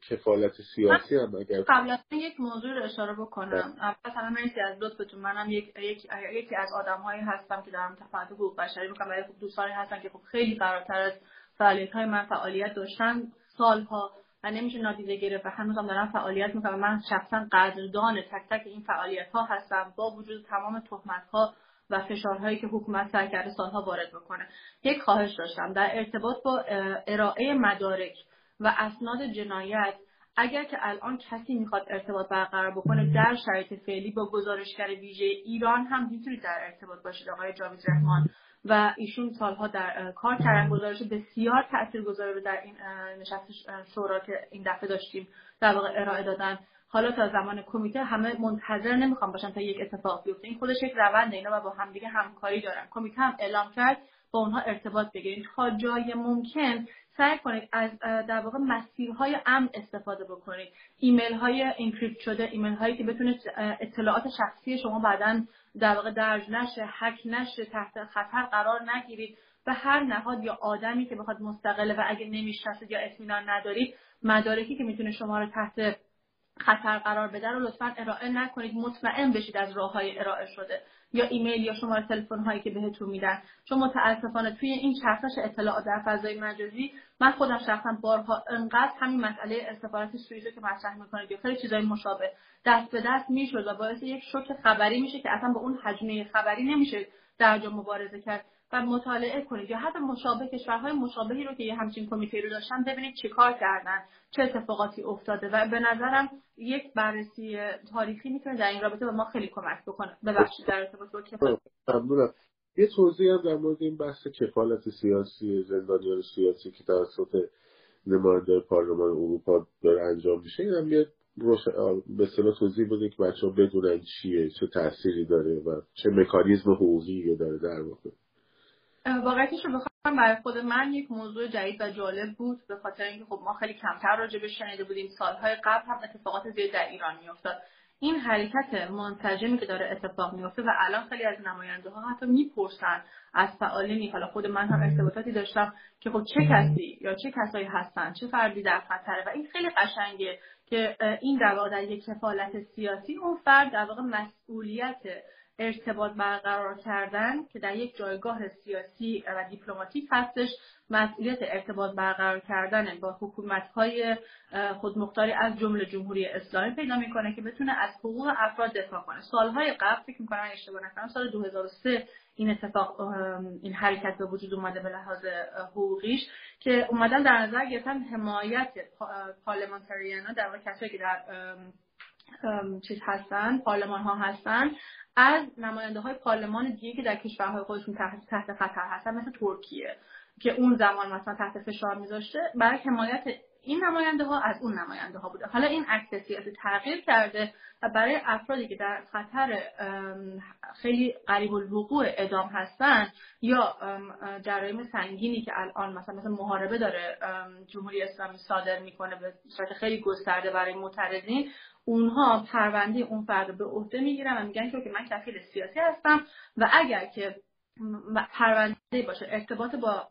S1: کفالت سیاسی هم اگر
S2: قبل از یک موضوع رو اشاره بکنم اول سلام مرسی از لطفتون. منم یک یک یکی از آدمهایی هستم که دارم تفاعل حقوق بشری می‌کنم خب دوستانی هستن که خب خیلی فراتر از فعالیت های من فعالیت داشتن. سالها و نمیشه نادیده گرفت و هنوزم دارم فعالیت می‌کنم من شخصا قدردان تک تک این فعالیت ها هستم. با وجود تمام تهمت ها و فشارهایی که حکومت سر کرده سالها وارد بکنه. یک خواهش داشتم. در ارتباط با ارائه مدارک و اسناد جنایت اگر که الان کسی می‌خواد ارتباط برقرار بکنه در شرایط فعلی با گزارشگر ویژه ایران هم می‌تونید در ارتباط باشید آقای جاوید رحمان. و ایشون سالها در کار کردن گزارش بسیار تاثیرگذاری رو در این نشست شورا که این دفعه داشتیم در واقع ارائه دادن. حالا تا زمان کمیته همه منتظر نمی‌خوام باشن تا یک اتفاق بیفته. این خودش یک روند اینا و با همدیگه همکاری دارن. کمیته هم اعلام کرد با اونها ارتباط بگیرید. تا جای ممکن سعی کنید از در واقع مسیرهای امن استفاده بکنید. ایمیل های اینکریپت شده ایمیل هایی که بتونه اطلاعات شخصی شما بعدا در واقع درج نشه حک نشه تحت خطر قرار نگیرید به هر نهاد یا آدمی که بخواد مستقله و اگه نمی‌شناسید یا اطمینان ندارید مدارکی که می‌تونه شما رو تحت خطر قرار بده رو لطفا ارائه نکنید. مطمئن بشید از راه های ارائه شده. یا ایمیل یا شماره تلفن هایی که بهتون میدن. چون متاسفانه توی این چرخش اطلاعات در فضای مجازی من خودم شخصا بارها انقدر همین مسئله استفاده سوئیس که مطرح می‌کنید یا خیلی چیزای مشابه دست به دست می‌شد و باعث یک شوک خبری میشه که اصلا به اون حجمه خبری نمیشه در جا مبارزه کرد. و مطالعه کنید یا حتی مشابه کشورهای مشابهی رو که یه همچین کمیته رو داشتن ببینید چه کار کردن چه اتفاقاتی افتاده و به نظرم یک بررسی تاریخی می‌تونه در این رابطه به ما خیلی کمک بکنه. ببخشید در ارتباط با کفالت
S1: یه توضیح هم در مورد این بحث کفالت سیاسی زندانیان سیاسی که توسط نماینده پارلمان اروپا داره انجام میشه این هم یه به اصطلاح توضیح بده که بچه ها بدونن چیه چه تأثیری داره و چه مکانیزم حقوقی داره در واقع.
S2: واقعیتش رو بخوام برای خود من یک موضوع جدید و جالب بود به خاطر اینکه خب ما خیلی کمتر راجع به شنیده بودیم. سالهای قبل هم اتفاقات زیاد در ایران میافتاد. این حرکت منسجمی که داره اتفاق میفته و الان خیلی از نماینده ها حتی می‌پرسن از فعالینی حالا خود من هم ارتباطاتی داشتم که خب چه کسی یا چه کسایی هستن چه فردی در خطره و این خیلی قشنگه که این در واقع در یک کفالت سیاسی اون فرد در واقع مسئولیت ارتباط برقرار کردن که در یک جایگاه سیاسی و دیپلماتیک هستش مسئولیت ارتباط برقرار کردن با حکومت‌های خودمختاری از جمله جمهوری اسلامی پیدا می‌کنه که بتونه از حقوق افراد دفاع کنه. سالهای قبل فکر می‌کنم اشتباه نکنم سال 2003 این اتفاق این حرکت به وجود اومده به لحاظ حقوقیش که اومدن در نظر گرفتن حمایت پارلمانتریانا در واقع کسایی که در چیز هستن پارلمان ها هستن. از نماینده های پارلمان دیگه که در کشورهای خودشون تحت, تحت خطر هستن مثل ترکیه که اون زمان مثلا تحت فشار میذاشته برای حمایت این نماینده ها از اون نماینده ها بوده. حالا این عکس سیاسی تغییر کرده و برای افرادی که در خطر خیلی قریب الوقوع اعدام هستن یا جرایم سنگینی که الان مثلا مثل محاربه داره جمهوری اسلامی صادر می‌کنه به صورت خیلی گسترده برای معترضین اونها پرونده اون فرد به عهده می‌گیرن و میگن که من کفیل سیاسی هستم و اگر که پرونده باشه ارتباط با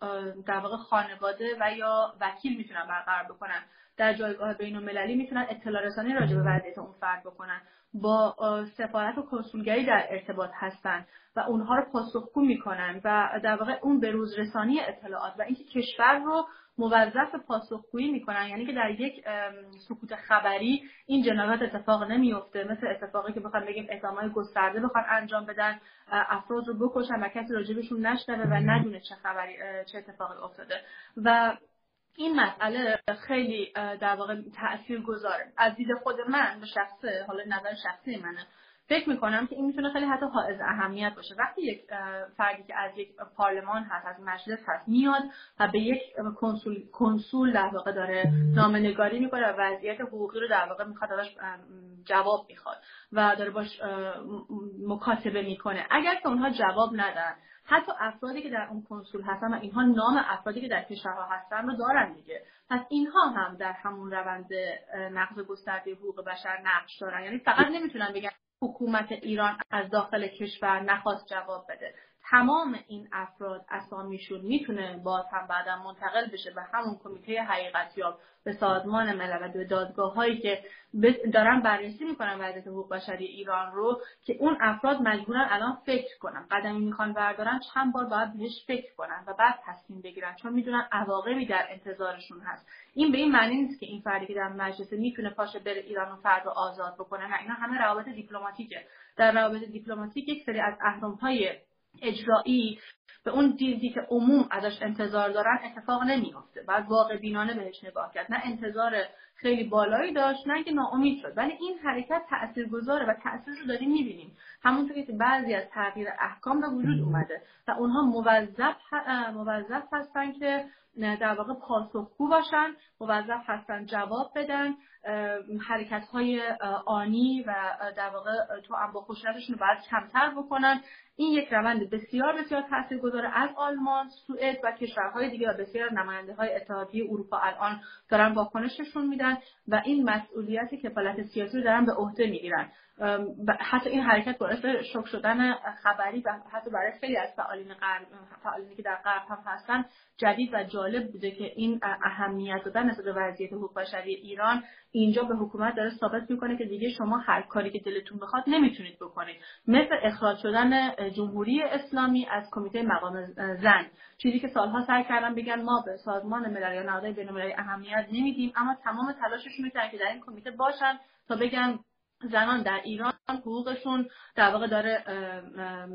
S2: در واقع خانواده و یا وکیل می‌تونن برقرار بکنن در جایگاه بین المللی می‌تونن اطلاع رسانی راجع به وضعیت اون فرد بکنن با سفارت و کنسولگری در ارتباط هستن و اونها رو پاسخگو می‌کنن و در واقع اون به روز رسانی اطلاعات و اینکه کشور رو موظف پاسخگویی می‌کنن. یعنی که در یک سکوت خبری این جنایات اتفاق نمیفته مثل اتفاقی که بخوام بگیم اعدامای گسترده بخوان انجام بدن افراد رو بکشن و کسی راجبشون نشنوه و ندونه چه خبری چه اتفاقی افتاده. و این مسئله خیلی در واقع تاثیر گذاره از دید خود من به شخصه حالا نظر شخصی منه. فکر می‌کنم که این می‌تونه خیلی حتی حائز اهمیت باشه. وقتی یک فردی که از یک پارلمان هست از مجلس هست میاد و به یک کنسول کنسول در واقع داره نامه نگاری می‌کنه و وضعیت حقوقی رو در واقع می‌خواد ازش جواب می‌خواد و داره باش مکاتبه می‌کنه. اگر که اونها جواب ندن حتی افرادی که در اون کنسول هستن و اینها نام افرادی که در کشورها هستن رو دارن دیگه. پس اینها هم در همون روند نقض گسترده حقوق بشر نقش دارن. یعنی فقط نمی‌تونن بگن حکومت ایران از داخل کشور نخواست جواب بده. تمام این افراد اسامیشون می‌تونه باز هم بعدا منتقل بشه به همون کمیته حقیقتیاب به سازمان ملل و به دادگاه هایی که دارن بررسی می‌کنن وضعیت حقوق بشری ایران رو که اون افراد مجبورن الان فکر کنن. قدمی می‌خوان بردارن چند بار باید بهش فکر کنن و بعد تصمیم بگیرن چون می‌دونن عواقبی در انتظارشون هست. این به این معنی نیست که این فردی که در مجلس می‌تونه پاشه بره ایران و فرد رو آزاد بکنه. نه اینا همه روابط دیپلماتیکه. در روابط دیپلماتیک یک سری از اهرم های اجرایی به اون دیدی که عموم ازش انتظار دارن اتفاق نمیافته. بعد واقع بینانه بهش نگاه کرد. نه انتظار خیلی بالایی داشت نه که ناامید شد. ولی این حرکت تاثیرگذاره و تاثیر رو داریم می‌بینیم. همونطور که بعضی از تغییر احکام به وجود اومده. و اونها موظف موظف هستن که در واقع پاسخگو باشن موظف هستن جواب بدن حرکت های آنی و در واقع تو با خشونتشون رو باید کمتر بکنن. این یک روند بسیار بسیار تاثیرگذار از آلمان سوئد و کشورهای دیگه و بسیار نماینده های اتحادیه اروپا الان دارن واکنش نشون میدن و این مسئولیتی که کفالت سیاسی رو دارن به عهده می‌گیرن. حتی این حرکت باعث شک شدن خبری و حتی برای خیلی از فعالین فعالینی که در غرب هم هستن جدید و جالب بوده که این اهمیت دادن نسبت به وضعیت حقوق بشری ایران اینجا به حکومت داره ثابت می‌کنه که دیگه شما هر کاری که دلتون بخواد نمی‌تونید بکنید. مثل اخراج شدن جمهوری اسلامی از کمیته مقام زن. چیزی که سالها سعی کردن بگن ما به سازمان ملل یا نهادهای بینالمللی اهمیت نمیدیم اما تمام تلاششون می‌کنن که در این کمیته باشن تا بگن زنان در ایران حقوقشون در واقع داره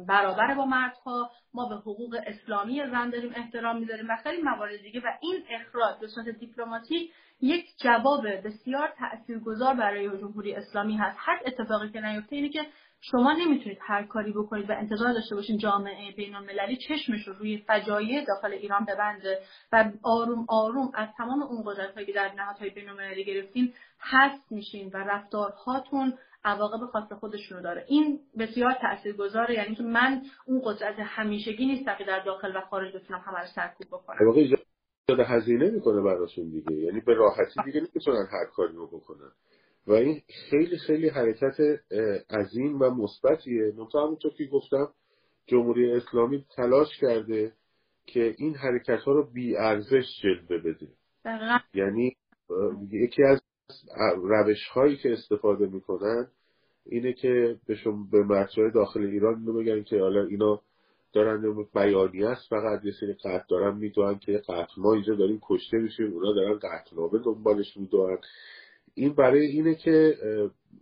S2: برابر با مردها. ما به حقوق اسلامی زن داریم احترام می‌ذاریم و خیلی موارد دیگه. و این اخراج به صورت دیپلماتیک یک جواب بسیار تاثیرگذار برای جمهوری اسلامی هست. هر اتفاقی که نیفته اینه که شما نمی‌تونید هر کاری بکنید و انتظار داشته باشین جامعه بین المللی چشمش رو روی فجایع داخل ایران ببنده و آروم آروم از تمام اون قدرت که در نهادهای بین المللی گرفتین هست میشین و رفتارهاتون عواقب خاص خودشونو داره. این بسیار تاثیرگذاره یعنی که من اون قدرت همیشگی نیست که در داخل و خارج بتونم همه رو سرکوب بکنم.
S1: داده هزینه می‌کنه براشون دیگه. یعنی به راحتی دیگه نمی‌تونن هر کاری رو بکنن. و این خیلی خیلی حرکت عظیم و مثبتیه. نقطه همونطور که گفتم جمهوری اسلامی تلاش کرده که این حرکت ها رو بی ارزش جلوه بده. یعنی یکی از روش هایی که استفاده می‌کنن اینه که به شما به مرچه داخل ایران اینو بگن که حالا اینا دارن بیانی است فقط یه سری قطع دارن می‌دونن که قطع ما اینجا داریم کشته میشیم اونا دارن قطعنامه دنبالش می‌دونن. این برای اینه که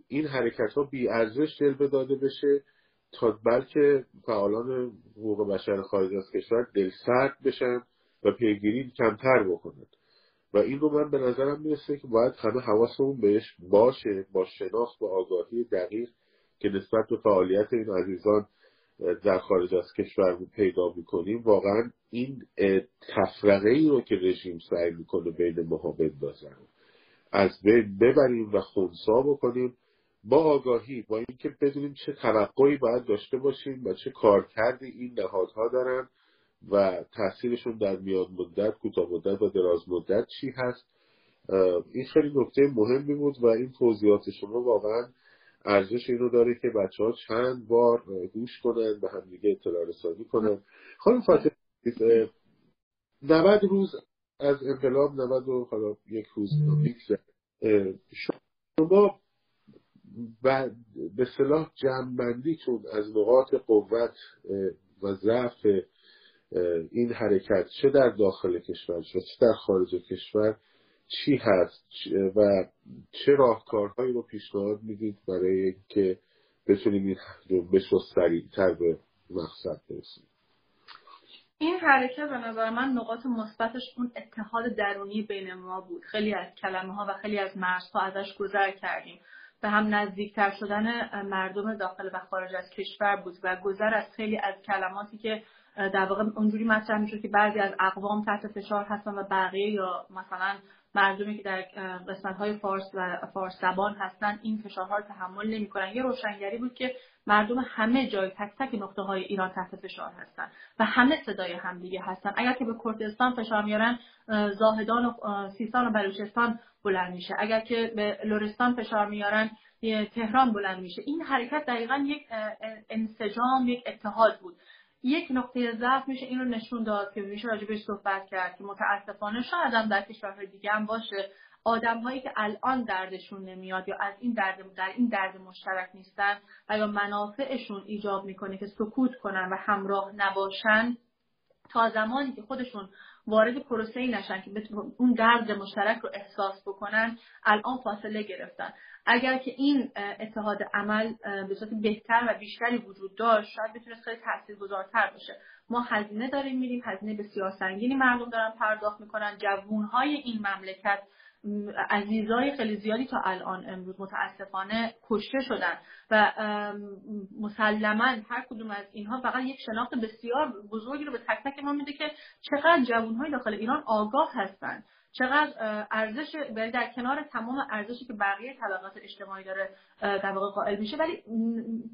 S1: این حرکت ها ارزش جلوه داده بشه تا بلکه فعالان حقوق بشر خارج از کشور دلسرد بشن و پیگیری کمتر بکنن. و این رو من به نظرم می‌رسه که باید همه حواسمون بهش باشه با شناخت و آگاهی دقیق که نسبت به فعالیت این عزیزان در خارج از کشور پیدا می‌کنیم. واقعا این تفرقه ای رو که رژیم سعی می‌کنه بین ماها بندازن از بین ببریم و خونسا بکنیم. با آگاهی با اینکه بدونیم چه توقعی باید داشته باشیم و چه کارکردی این نهادها دارن و تاثیرشون در میان مدت کوتاه مدت و دراز مدت چی هست. این خیلی نکته مهمی بود و این توضیحات شما واقعا ارزش اینو داره که بچه ها چند بار گوش کنن به همدیگه اطلاع رسانی کنن. خانم فاطمه 90 روز از انقلاب 90 و حالا یک روز شما به صلاح چون از نقاط قوت و ضعف این حرکت چه در داخل کشور چه در خارج کشور چی هست؟ و چه راهکارهایی رو پیشنهاد می‌دید برای که بتونیم این جنبش رو سریعتر به مقصد برسیم
S2: این حرکت به نظر من نقاط مثبتش اون اتحاد درونی بین ما بود. خیلی از کلمه ها و خیلی از مرزها ازش گذر کردیم. به هم نزدیکتر شدن مردم داخل و خارج از کشور بود و گذر از خیلی از کلماتی که در واقع اونجوری مطرح می‌شد که بعضی از اقوام تحت فشار هستن و بقیه یا مثلا مردمی که در قسمت های فارس و فارس زبان هستن این فشارها رو تحمل نمی‌کنن. یه روشنگری بود که مردم همه جای تک تک نقطه های ایران تحت فشار هستن و همه صدای همدیگه هستن. اگر که به کردستان فشار میارن زاهدان و سیستان و بلوچستان بلند میشه. اگر که به لورستان فشار میارن تهران بلند میشه. این حرکت دقیقا یک انسجام یک اتحاد بود. یک نقطه ضعف میشه این رو نشون داد که میشه راجبش صحبت کرد که متاسفانه شاید هم در کشورهای دیگه هم باشه. آدم هایی که الان دردشون نمیاد یا از این درد در این درد مشترک نیستن و یا منافعشون ایجاب می‌کنه که سکوت کنن و همراه نباشن تا زمانی که خودشون وارد پروسه ای نشن که اون درد مشترک رو احساس بکنن الان فاصله گرفتن. اگر که این اتحاد عمل به صورت بهتر و بیشتری وجود داشت شاید بتونه خیلی تاثیرگذارتر باشه. ما هزینه داریم میریم هزینه بسیار سنگینی مردم دارن پرداخت می‌کنن. جوونهای این مملکت عزیزای خیلی زیادی تا الان امروز متاسفانه کشته شدن و مسلما هر کدوم از اینها فقط یک شناخت بسیار بزرگی رو به تک تک ما میده که چقدر جوانهای داخل ایران آگاه هستند چقدر ارزش در کنار تمام ارزشی که بقیه طبقات اجتماعی داره در واقع قائل میشه. ولی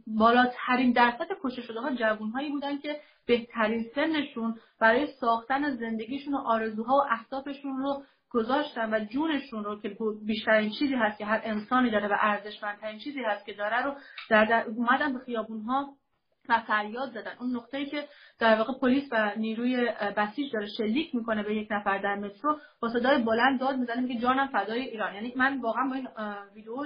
S2: بالاترین درصد کشته شده ها جوانهایی بودن که بهترین سنشون برای ساختن زندگیشون و آرزوها و اهدافشون رو گذاشتن و جونشون رو که بیشترین چیزی هست که هر انسانی داره و ارزشمندترین چیزی هست که داره رو در, در اومدن به خیابون ها و فریاد زدن. اون نقطه ای که در واقع پلیس و نیروی بسیج داره شلیک می‌کنه به یک نفر در مترو با صدای بلند داد می‌زنه میگه جانم فدای ایران. یعنی من واقعا با این ویدیو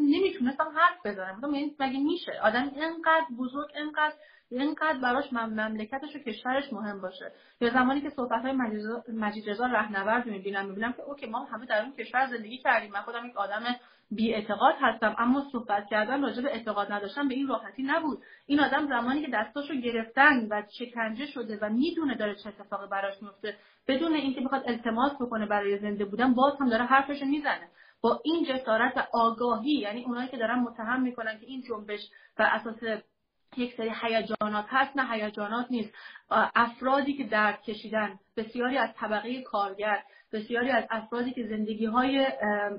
S2: نمی‌تونستم حرف بزنم. مگه میشه؟ آدم اینقدر بزرگ اینقدر اینقدر براش مملکتش و کشورش مهم باشه. یا زمانی که صحبت های مجید رضا رهنورد می‌بینم می‌بینم که اوکی ما همه در اون کشور زندگی کردیم. من خودم یک آدم بی اعتقاد هستم اما صحبت کردن راجع به اعتقاد نداشتن به این راحتی نبود. این آدم زمانی که دستاشو گرفتن و شکنجه شده و می‌دونه داره چه اتفاقی براش میفته بدون اینکه بخواد التماس بکنه برای زنده بودن باز هم داره حرفش می‌زنه. با این جسارت و آگاهی یعنی اونایی که دارن متهم می‌کنن که این جنبش و اساس یک سری هیجانات هست نه هیجانات نیست. افرادی که درد کشیدن بسیاری از طبقه کارگر بسیاری از افرادی که زندگی های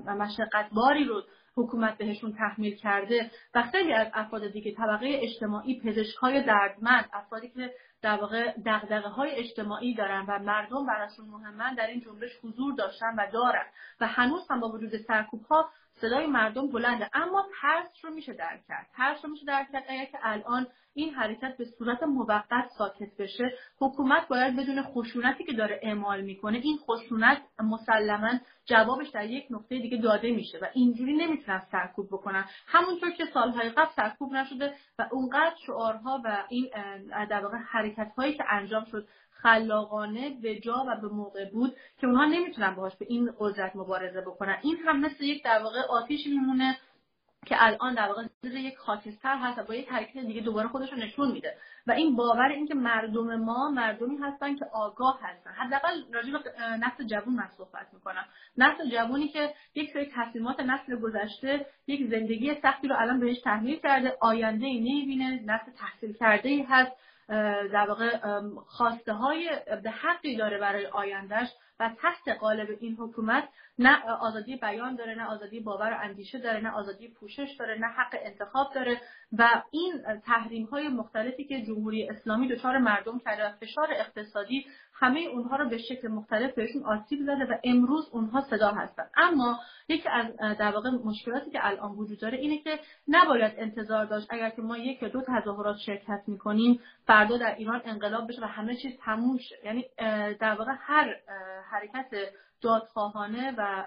S2: مشقتباری رو حکومت بهشون تحمیل کرده و خیلی از افراد دیگه طبقه اجتماعی پزشک های دردمند افرادی که در واقع دغدغه های اجتماعی دارن و مردم براشون مهمن در این جنبش حضور داشتن و دارن. و هنوز هم با وجود سرکوب ها صدای مردم بلنده. اما ترس رو میشه درک کرد. ترس رو میشه درک کرد. اگر که الان این حرکت به صورت موقت ساکت بشه حکومت باید بدون خشونتی که داره اعمال می‌کنه این خشونت مسلما جوابش در یک نقطه دیگه داده میشه و اینجوری نمی‌تونن سرکوب بکنن. همونطور که سالهای قبل سرکوب نشده و اونقدر شعارها و این در واقع حرکت هایی که انجام شد خلاقانه به جا و به موقع بود که اونها نمی‌تونن باهاش به این قدرت مبارزه بکنن. این هم مثل یک در واقع آتیش میمونه که الان در واقع زیر یک خاکستر هست و با یک حرکت دیگه دوباره خودش رو نشون میده. و این باور اینکه مردم ما مردمی هستن که آگاه هستن. حداقل راجع به نسل جوون من صحبت می‌کنم. نسل جوونی که یک سری تصمیمات نسل گذشته یک زندگی سختی رو الان بهش تحمیل کرده آینده ای نمی‌بینه نسل تحصیل کرده ای هست. در واقع خواسته های حقی داره برای آیندهش و تحت قالب این حکومت نه آزادی بیان داره نه آزادی باور و اندیشه داره نه آزادی پوشش داره نه حق انتخاب داره و این تحریم های مختلفی که جمهوری اسلامی دچار مردم کرده و فشار اقتصادی همه اونها رو به شکل مختلف بهشون آسیب زده و امروز اونها صدا هستن. اما یکی از در واقع مشکلاتی که الان وجود داره اینه که نباید انتظار داشت اگر که ما یک یا دو تظاهرات شرکت می‌کنیم فردا در ایران انقلاب بشه و همه چیز تموم شه. یعنی در واقع هر حرکت دادخواهانه و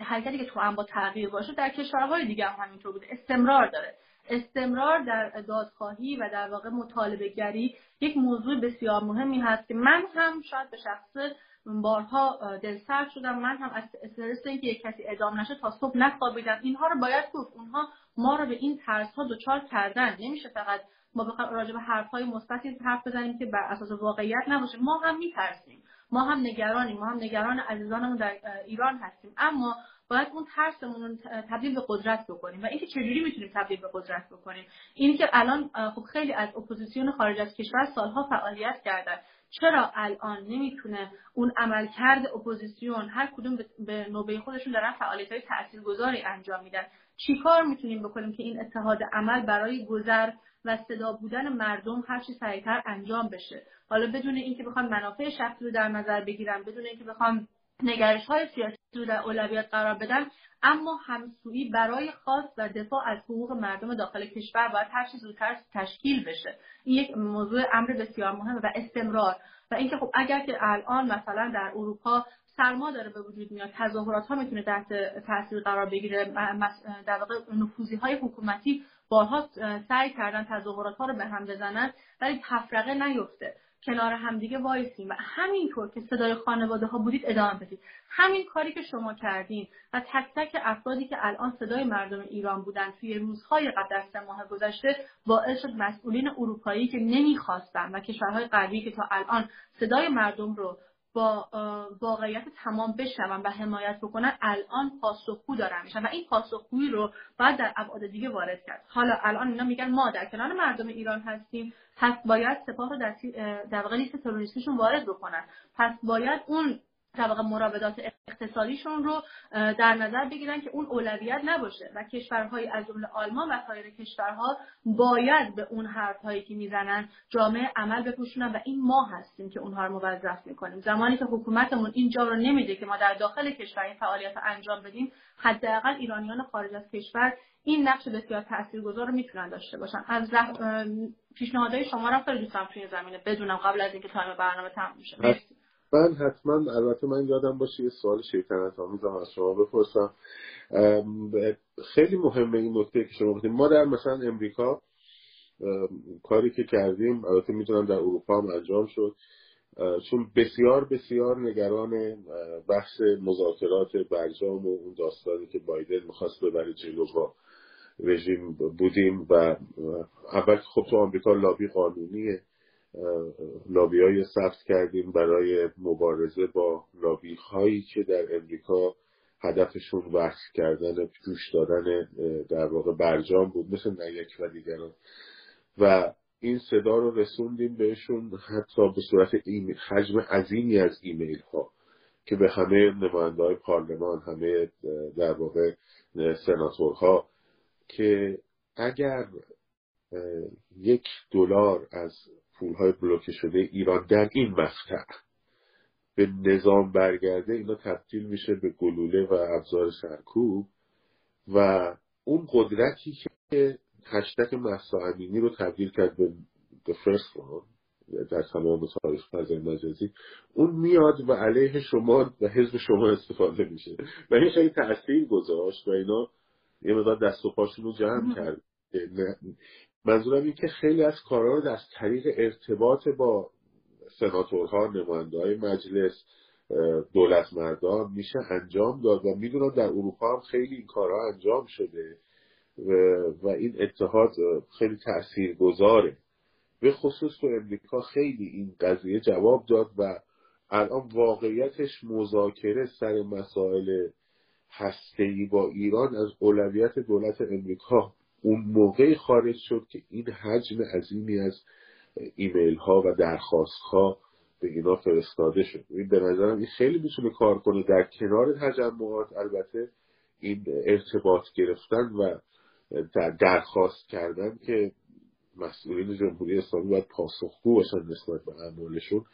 S2: حرکتی که تو با تغییر باشه در کشورهای دیگه هم همینطور بوده. استمرار داره. استمرار در دادخواهی و در واقع مطالبه گری یک موضوع بسیار مهمی هست که من هم شاید به شخص بارها دلسرد شدم. من هم از استرس اینکه یک کسی اعدام نشه تا صبح نخوابیدم. اینها رو باید گفت. اونها ما رو به این ترس ها دچار کردن. نمیشه فقط ما راجع به حرف های مثبتی حرف بزنیم که بر اساس واقعیت نباشه. ما هم میترسیم. ما هم نگرانیم. ما هم نگران عزیزانمون در ایران هستیم. اما باید اون ترسمون رو تبدیل به قدرت بکنیم و اینکه چجوری می‌تونیم تبدیل به قدرت بکنیم. اینی که الان خب خیلی از اپوزیسیون خارج از کشور سالها فعالیت کردن. چرا الان نمی‌تونه اون عملکرد اپوزیسیون هر کدوم به نوبه خودشون دارن فعالیت های تاثیرگذاری انجام میدن؟ چیکار می‌تونیم بکنیم که این اتحاد عمل برای گذر و صدا بودن مردم هر چی سریعتر انجام بشه؟ حالا بدون اینکه بخوام منافع شخصی رو در نظر بگیرم بدون اینکه بخوام نگرش های سیاسی رو در اولویت قرار بدن اما همسویی برای خواست و دفاع از حقوق مردم داخل کشور باید هر چیز زودتر تشکیل بشه. این یک موضوع امر بسیار مهم و استمرار. و اینکه خب اگر که الان مثلا در اروپا سرما داره به وجود میاد تظاهرات ها می‌تونه تحت تاثیر قرار بگیره. در واقع نفوذی های حکومتی بارها سعی کردن تظاهرات ها رو به هم بزنن ولی تفرقه نیفته. کنار همدیگه وایسیم و همینطور که صدای خانواده ها بودید ادامه بدید. همین کاری که شما کردین و تک تک افرادی که الان صدای مردم ایران بودن توی روزهای قبل از ماه گذشته باعث شد مسئولین اروپایی که نمی‌خواستن و کشورهای غربی که تا الان صدای مردم رو با واقعیت تمام بشنون و حمایت بکنن الان پاسخگو دارن میشن و این پاسخگویی رو باید در ابعاد دیگه وارد کرد. حالا الان اینا میگن ما در کنار مردم ایران هستیم پس باید سپاه رو در, در واقع لیست تروریستیشون وارد بکنن. پس باید اون طبق مراودات اقتصادیشون رو در نظر بگیرن که اون اولویت نباشه و کشورهای از جمله آلمان و سایر کشورها باید به اون حرفهایی که می‌زنن جامعه عمل بپوشونن و این ما هستیم که اونها رو موظف می‌کنیم. زمانی که حکومتمون اینجا رو نمیده که ما در داخل کشور این فعالیت رو انجام بدیم حداقل ایرانیان خارج از کشور این نقش بسیار تاثیرگذار رو می‌تونن داشته باشن. از پیشنهادهای شما رو خیلی دوستم توی زمینه بدونم قبل از اینکه تایم برنامه تموم شه.
S1: من حتما البته من یادم باشه یه سوال شیطنت آمیزم از شما بپرسم. خیلی مهمه این نکته که شما گفتیم ما در مثلا امریکا کاری که کردیم البته می‌دونم در اروپا هم انجام شد چون بسیار بسیار نگران بحث مذاکرات برجام و اون داستانی که بایدن می‌خواست ببره جلو با رژیم بودیم و اول خب تو آمریکا لابی قانونیه. لابی های ثبت کردیم برای مبارزه با لابی هایی که در امریکا هدفشون وصل کردن جوش دادن در واقع برجام بود مثل نیک و دیگران. و این صدا رو رسوندیم بهشون حتی به صورت حجم عظیمی از ایمیل ها که به همه نماینده های پارلمان همه در واقع سناتورها که اگر یک دلار از پولهای بلوکه شده ایران در این مقطع به نظام برگرده اینا تبدیل میشه به گلوله و ابزار سرکوب و اون قدرتی که هشتک محسا امینی رو تبدیل کرد به the first one در تمام تاریخ فضای مجازی اون میاد و علیه شما و حزب شما استفاده میشه. و این خیلی تاثیر گذاشت و اینا یه مقدار دست و پاشون رو جمع کرد. منظورم این که خیلی از کارها رو از طریق ارتباط با سناتورها نماینده های مجلس دولت مردان میشه انجام داد و می‌دونم در اروپا هم خیلی این کارها انجام شده و این اتحاد خیلی تأثیر گذاره به خصوص تو امریکا خیلی این قضیه جواب داد و الان واقعیتش مذاکره سر مسائل هسته‌ای با ایران از اولویت دولت امریکا اون موقعی خارج شد که این حجم عظیمی از ایمیل ها و درخواست ها به اینا فرستاده شد. این به نظرم این خیلی می‌تونه کار کنه. در کنار تجمعات البته این ارتباط گرفتن و درخواست کردن که مسئولین جمهوری اسلامی باید پاسخگو باشن نسبت به اعمالشون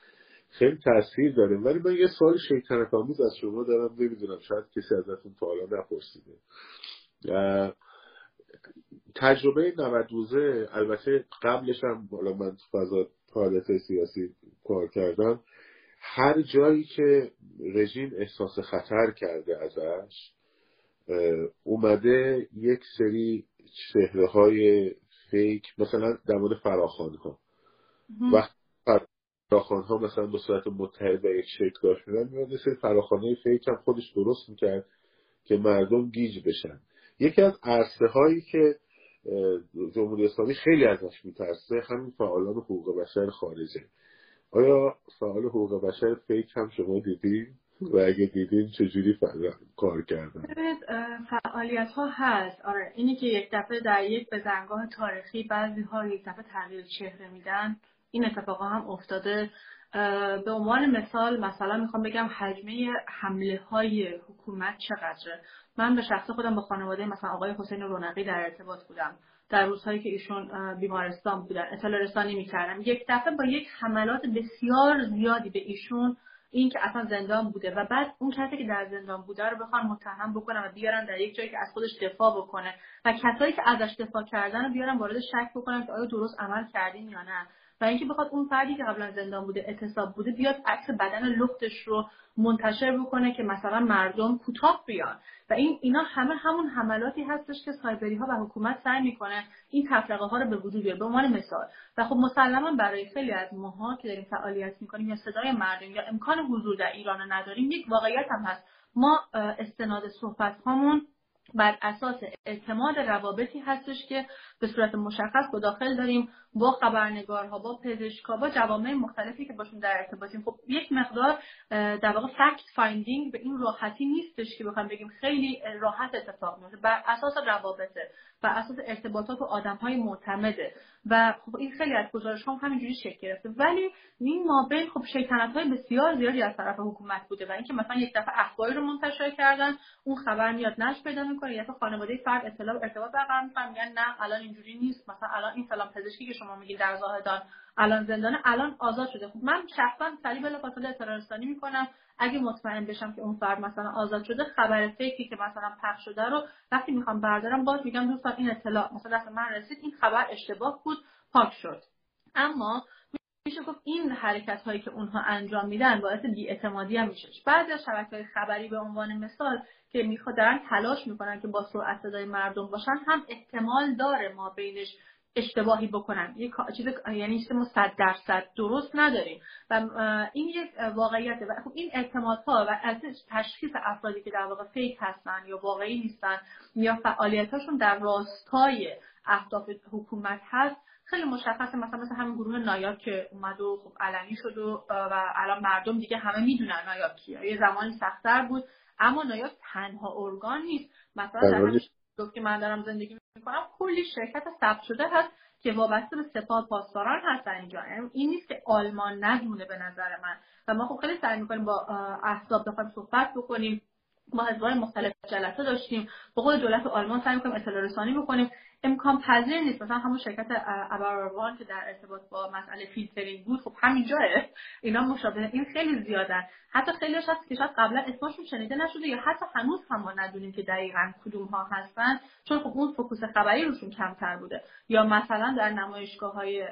S1: خیلی تاثیر داره. ولی من یه سوال شیطنت آمیز از شما دارم. نمی‌دونم شاید کسی ازتون تا حالا نپرسیده. تجربه 92 البته قبلش هم بالا من تو فضا فعالیت سیاسی کار کردم هر جایی که رژیم احساس خطر کرده ازش اومده یک سری چهره های فیک مثلا در مورد فراخان ها وقت فراخان ها مثلا به صورت متحد و یک شکل داشت میدن میاد سری فراخان های فیک هم خودش درست می‌کرد که مردم گیج بشن. یکی از عرصه هایی که جمهوری اسلامی خیلی ازش میترسه. همین فعالان حقوق بشر خارجه. آیا فعال حقوق بشر فیک هم شما دیدی؟ و اگه دیدین چجوری کار کردن؟
S2: فعالیت ها هست. آره اینی که یک دفعه در یک بزنگاه تاریخی بعضی ها یک دفعه تغییر چهره میدن این اتفاقا هم افتاده. به عنوان مثال مثلا می‌خوام بگم حجمه حمله های حکومت چقدره؟ من به شخص خودم با خانواده مثلا آقای حسین رونقی در ارتباط بودم. در روزهایی که ایشون بیمارستان بودن اطلاع رسانی می‌کردم. یک دفعه با یک حملات بسیار زیادی به ایشون این که اصلا زندان بوده و بعد اون کسی که در زندان بوده رو بخوان متهم بکنن و بیارن در یک جایی که از خودش دفاع بکنه و کسایی که ازش دفاع کردن رو بیارن وارد شک بکنن که آیا درست عمل کردیم یا نه. و اینکه بخواد اون فردی که قبلا زندان بوده اعتصاب بوده بیاد عکس بدن لختش رو منتشر بکنه که مثلا مردم کوتاه بیان. و این اینا همه همون حملاتی هستش که سایبری ها و حکومت سعی می‌کنه این تفرقه ها رو به وجود بیاره. به عنوان مثال. و خب مسلما برای خیلی از ماها که داریم فعالیت می‌کنیم یا صدای مردم یا امکان حضور در ایران نداریم یک واقعیت هم هست. ما استناد صحبت هامون بر اساس اعتماد روابطی هستش که به صورت مشخص با داخل داریم. با خبرنگارها با پزشکا با جوامع مختلفی که باشون در ارتباطیم خب یک مقدار در واقع fact finding به این راحتی نیستش که بخوام بگیم خیلی راحت اتفاق میفته. بر اساس روابطه بر اساس ارتباطات و آدم های معتمده. و خب این خیلی از گزارش هم همینجوری شکل گرفته. ولی این مابین خب شیطنت های بسیار زیادی از طرف حکومت بوده و اینکه مثلا یک دفعه اخباری رو منتشر کردن اون خبر میاد نش پیدا می‌کنه یا خانواده فرد اطلاع ارتباط برقرار می‌کنن نه الان اینجوری نیست مثلا الان این سلام پزشکی که شما میگید در زاهدان الان زندانه الان آزاد شده. خب من شخصا سریع بلافاصله اطلاع رسانی می‌کنم. اگه مطمئن بشم که اون فرد مثلا آزاد شده خبر فیکی که مثلا پخش شده رو وقتی می‌خوام بردارم باز میگم دوستان این اطلاع مثلا من رسید این خبر اشتباه بود پاک شد. اما میشه گفت این حرکت هایی که اونها انجام میدن باعث بیاعتمادی هم میشه. بعضی از شبکه های خبری به عنوان مثال که می‌خواد دارن تلاش می‌کنن که با سرعت صدای مردم باشن هم احتمال داره ما بینش اشتباهی بکنن. یک چیز یعنی چیز ما صد درصد درست نداریم. و این یک واقعیته و خب این اعتمادها و از تشخیص افرادی که در واقع فیک هستن یا واقعی نیستن یا فعالیتاشون در راستای اهداف حکومت هست خیلی مشخصه. مثلا مثل همین گروه نایاک که اومد و خب علنی شد و, و الان مردم دیگه همه می‌دونن نایاک کیه. یه زمانی سختتر بود اما نایاک تنها ارگان نیست. مثلا در که من دارم زندگی می‌کنم. کلی شرکت ثبت شده هست که وابسته به سپاه پاسداران هستن اینجا. این نیست که آلمان ندونه به نظر من. و ما خب خیلی سعی می‌کنیم با احزاب بخوایم صحبت بکنیم. ما حزبهای مختلف جلسه داشتیم. با خود دولت آلمان سعی می‌کنیم اطلاع رسانی بکنیم. امکان پذیر نیست. مثلا همون شرکت ابراوان که در ارتباط با مسئله فیلترینگ بود خب همین جاه اینا مشابه این خیلی زیادن. حتی خیلی هست که شاید قبلا اسمشون شنیده نشده یا حتی هنوز هم ما ندونیم که دقیقا کدوم ها هستن. چون خب اون فکوس خبری روشون کمتر بوده. یا مثلا در نمایشگاه های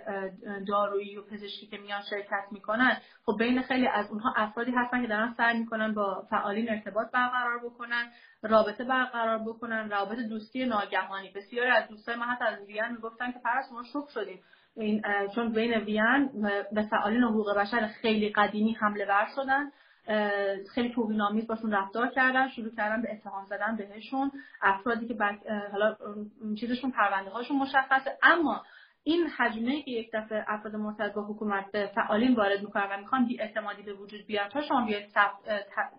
S2: دارویی و پزشکی که میان شرکت می‌کنن خب بین خیلی از اونها افرادی هستن که دارن سعی می‌کنن با فعالین ارتباط برقرار بکنن. رابطه برقرار بکنن رابط دوستی ناگهانی. بسیاری از دوستای من حتی از وین می‌گفتن که پرس ما شوک شدیم این چون بین وین به فعالین حقوق بشر خیلی قدیمی حمله ور شدن. خیلی توهین‌آمیز باشون رفتار کردن شروع کردن به اتهام زدن بهشون. افرادی که حالا چیزشون پرونده هاشون مشخصه. اما این حجمه که یک دفعه افراد مرتبط با حکومت فعالین وارد می‌کنن و می‌خوان بی اعتمادی به وجود بیاد تا شما بیاید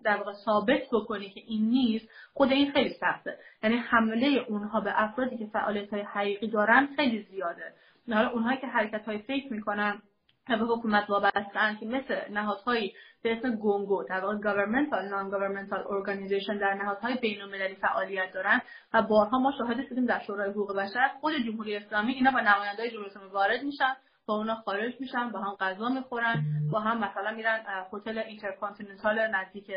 S2: در واقع ثابت بکنی که این نیست خود این خیلی سخته. یعنی حمله اونها به افرادی که فعالیت های حقیقی دارن خیلی زیاده. حالا اونهایی که حرکت های فکر می‌کنن به حکومت وابستن که مثل نهادهایی به اسم GONGO در واقع governmental non-governmental organization در نهادهای بین المللی فعالیت دارن و بارها ما شاهد شدیم در شورای حقوق بشر خود جمهوری اسلامی اینا با نماینده های جمهوری اسلامی وارد میشن با اونا خارج میشن با هم غذا می‌خورن با هم مثلا میرن هتل اینترکانتیننتال نزدیک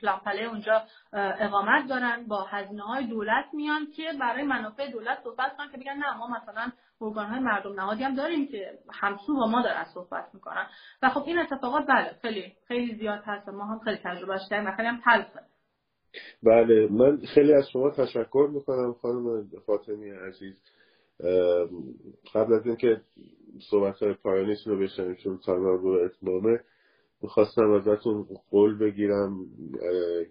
S2: Plainpalais اونجا اقامت دارن با هزینه های دولت میان که برای منافع دولت صحبت کنن که بگن نه ما مثلا ارگان های مردم نهادی هم داریم که همسو با ما دارن صحبت می‌کنن. و خب این اتفاقات بله خیلی خیلی زیاد هست. ما هم خیلی تجربهش کردیم و خیلی هم تلخه
S1: بله من خیلی از شما تشکر می‌کنم خانم فاطمی عزیز. قبل از اینکه صحبت های پایانیتون رو بشنیم چون تایم رو اتمامه می‌خواستم ازتون قول بگیرم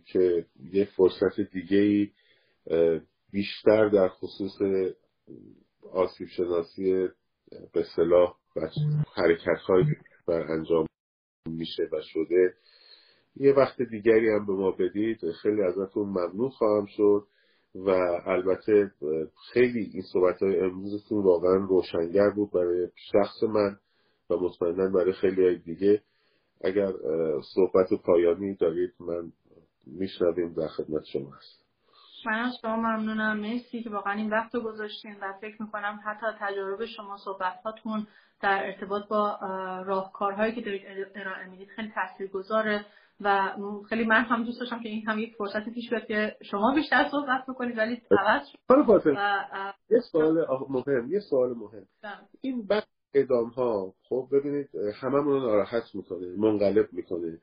S1: که یه فرصت دیگه بیشتر در خصوص آسیب شناسی به صلاح و حرکت های بر انجام میشه و شده. یه وقت دیگری هم به ما بدید. خیلی ازتون ممنون خواهم شد و البته خیلی این صحبت های امروزتون واقعا روشنگر بود برای شخص من و مطمئنا برای خیلی های دیگه. اگر صحبت پایانی دارید من میشنویم در خدمت شما هست
S2: من از شما ممنونم. مرسی که واقعا این وقت رو گذاشتین و فکر می‌کنم حتی تجارب شما صحبت هاتون در ارتباط با راهکارهایی که دارید ارائه می‌دید خیلی تاثیرگذاره و خیلی من هم دوست داشتم که این هم یک فرصت پیش بیاد که شما بیشتر صحبت بکنید ولی عوض
S1: یه سوال مهم. یه سوال مهم. این بعد ادام ها خب ببینید هممون رو ناراحت می‌کنه منقلب می‌کنه.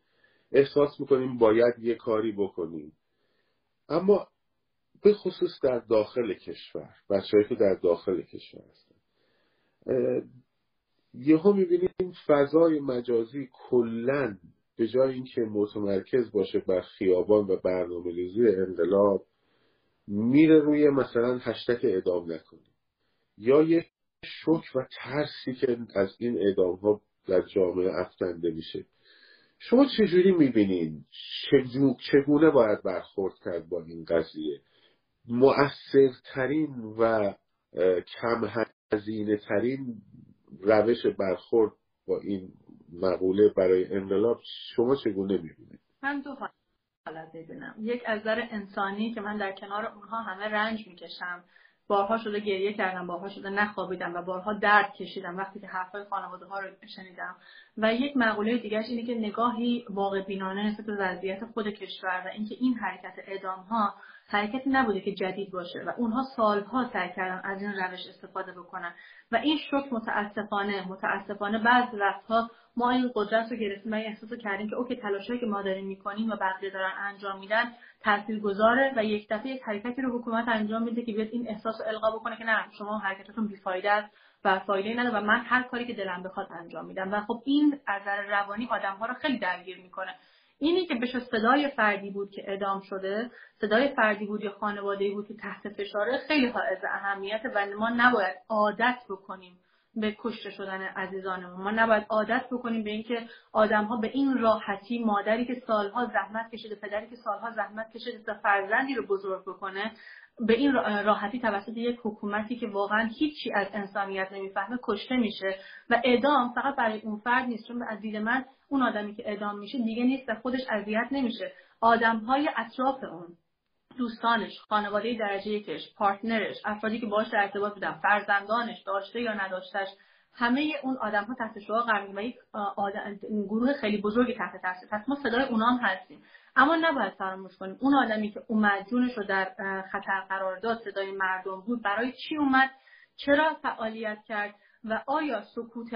S1: احساس می‌کنیم باید یه کاری بکنیم. اما به خصوص در داخل کشور بچههایی که در داخل کشور هستن. یهو می‌بینیم فضای مجازی کلا به جای اینکه متمرکز باشه بر خیابان و برنامه ریزی انقلاب میره روی مثلا هشتک ادام نکنیم یا یه شک و ترسی که از این اعدام ها در جامعه افکنده میشه. شما چجوری می‌بینین چگونه باید برخورد کرد با این قضیه؟ مؤثرترین و کم هزینه ترین روش برخورد با این مقوله برای انقلاب شما چگونه می‌بینید؟
S2: من دو حالت ببینم یک از نظر انسانی که من در کنار اونها همه رنج می‌کشم. بارها شده گریه کردم بارها شده نخوابیدم و بارها درد کشیدم وقتی که حرفای خانواده ها رو شنیدم. و یک مقوله دیگرش اینه که نگاهی واقع بینانه نسبت به وضعیت خود کشور و اینکه این حرکت اعدام ها حرکتی نبوده که جدید باشه و اونها سالها سعی کردن از این روش استفاده بکنن. و این شک متاسفانه متاسفانه بعض وقتها ما این قدرت رو گرفتیم و این احساس کردیم که اوکی تلاشهایی که ما داریم می‌کنیم و بقیه دارن انجام میدن گذاره و یک دفعه یک حرکتی رو حکومت انجام میده که بیاد این احساس رو القا بکنه که نه شما حرکتتون بیفایده است و فایده نداره و من هر کاری که دلم بخواد انجام میدم. و خب این از روانی آدم ها رو خیلی درگیر می‌کنه. اینی که بشه صدای فردی بود که ادام شده صدای فردی بود یا خانواده بود که تحت فشاره خیلی حائز اهمیت و ما نباید عادت بکنیم به کشته شدن عزیزانمون. ما نباید عادت بکنیم به اینکه آدمها به این راحتی مادری که سالها زحمت کشیده پدری که سالها زحمت کشیده تا فرزندی رو بزرگ بکنه به این راحتی توسط یک حکومتی که واقعا هیچی از انسانیت نمی‌فهمه کشته میشه. و اعدام فقط برای اون فرد نیست چون از دید من اون آدمی که اعدام میشه دیگه نیست و خودش اذیت نمیشه. آدمهای اطراف اون دوستانش خانواده درجه یکش پارتنرش افرادی که باش در ارتباط بودن فرزندانش داشته یا نداشتش همه اون آدم ها تحت شعار قرار و یک گروه خیلی بزرگی تحت تاثیر. پس ما صدای اونام هستیم. اما نباید فراموش کنیم. اون آدمی که اومد جونش رو در خطر قرار داد صدای مردم بود برای چی اومد؟ چرا فعالیت کرد؟ و آیا سکوت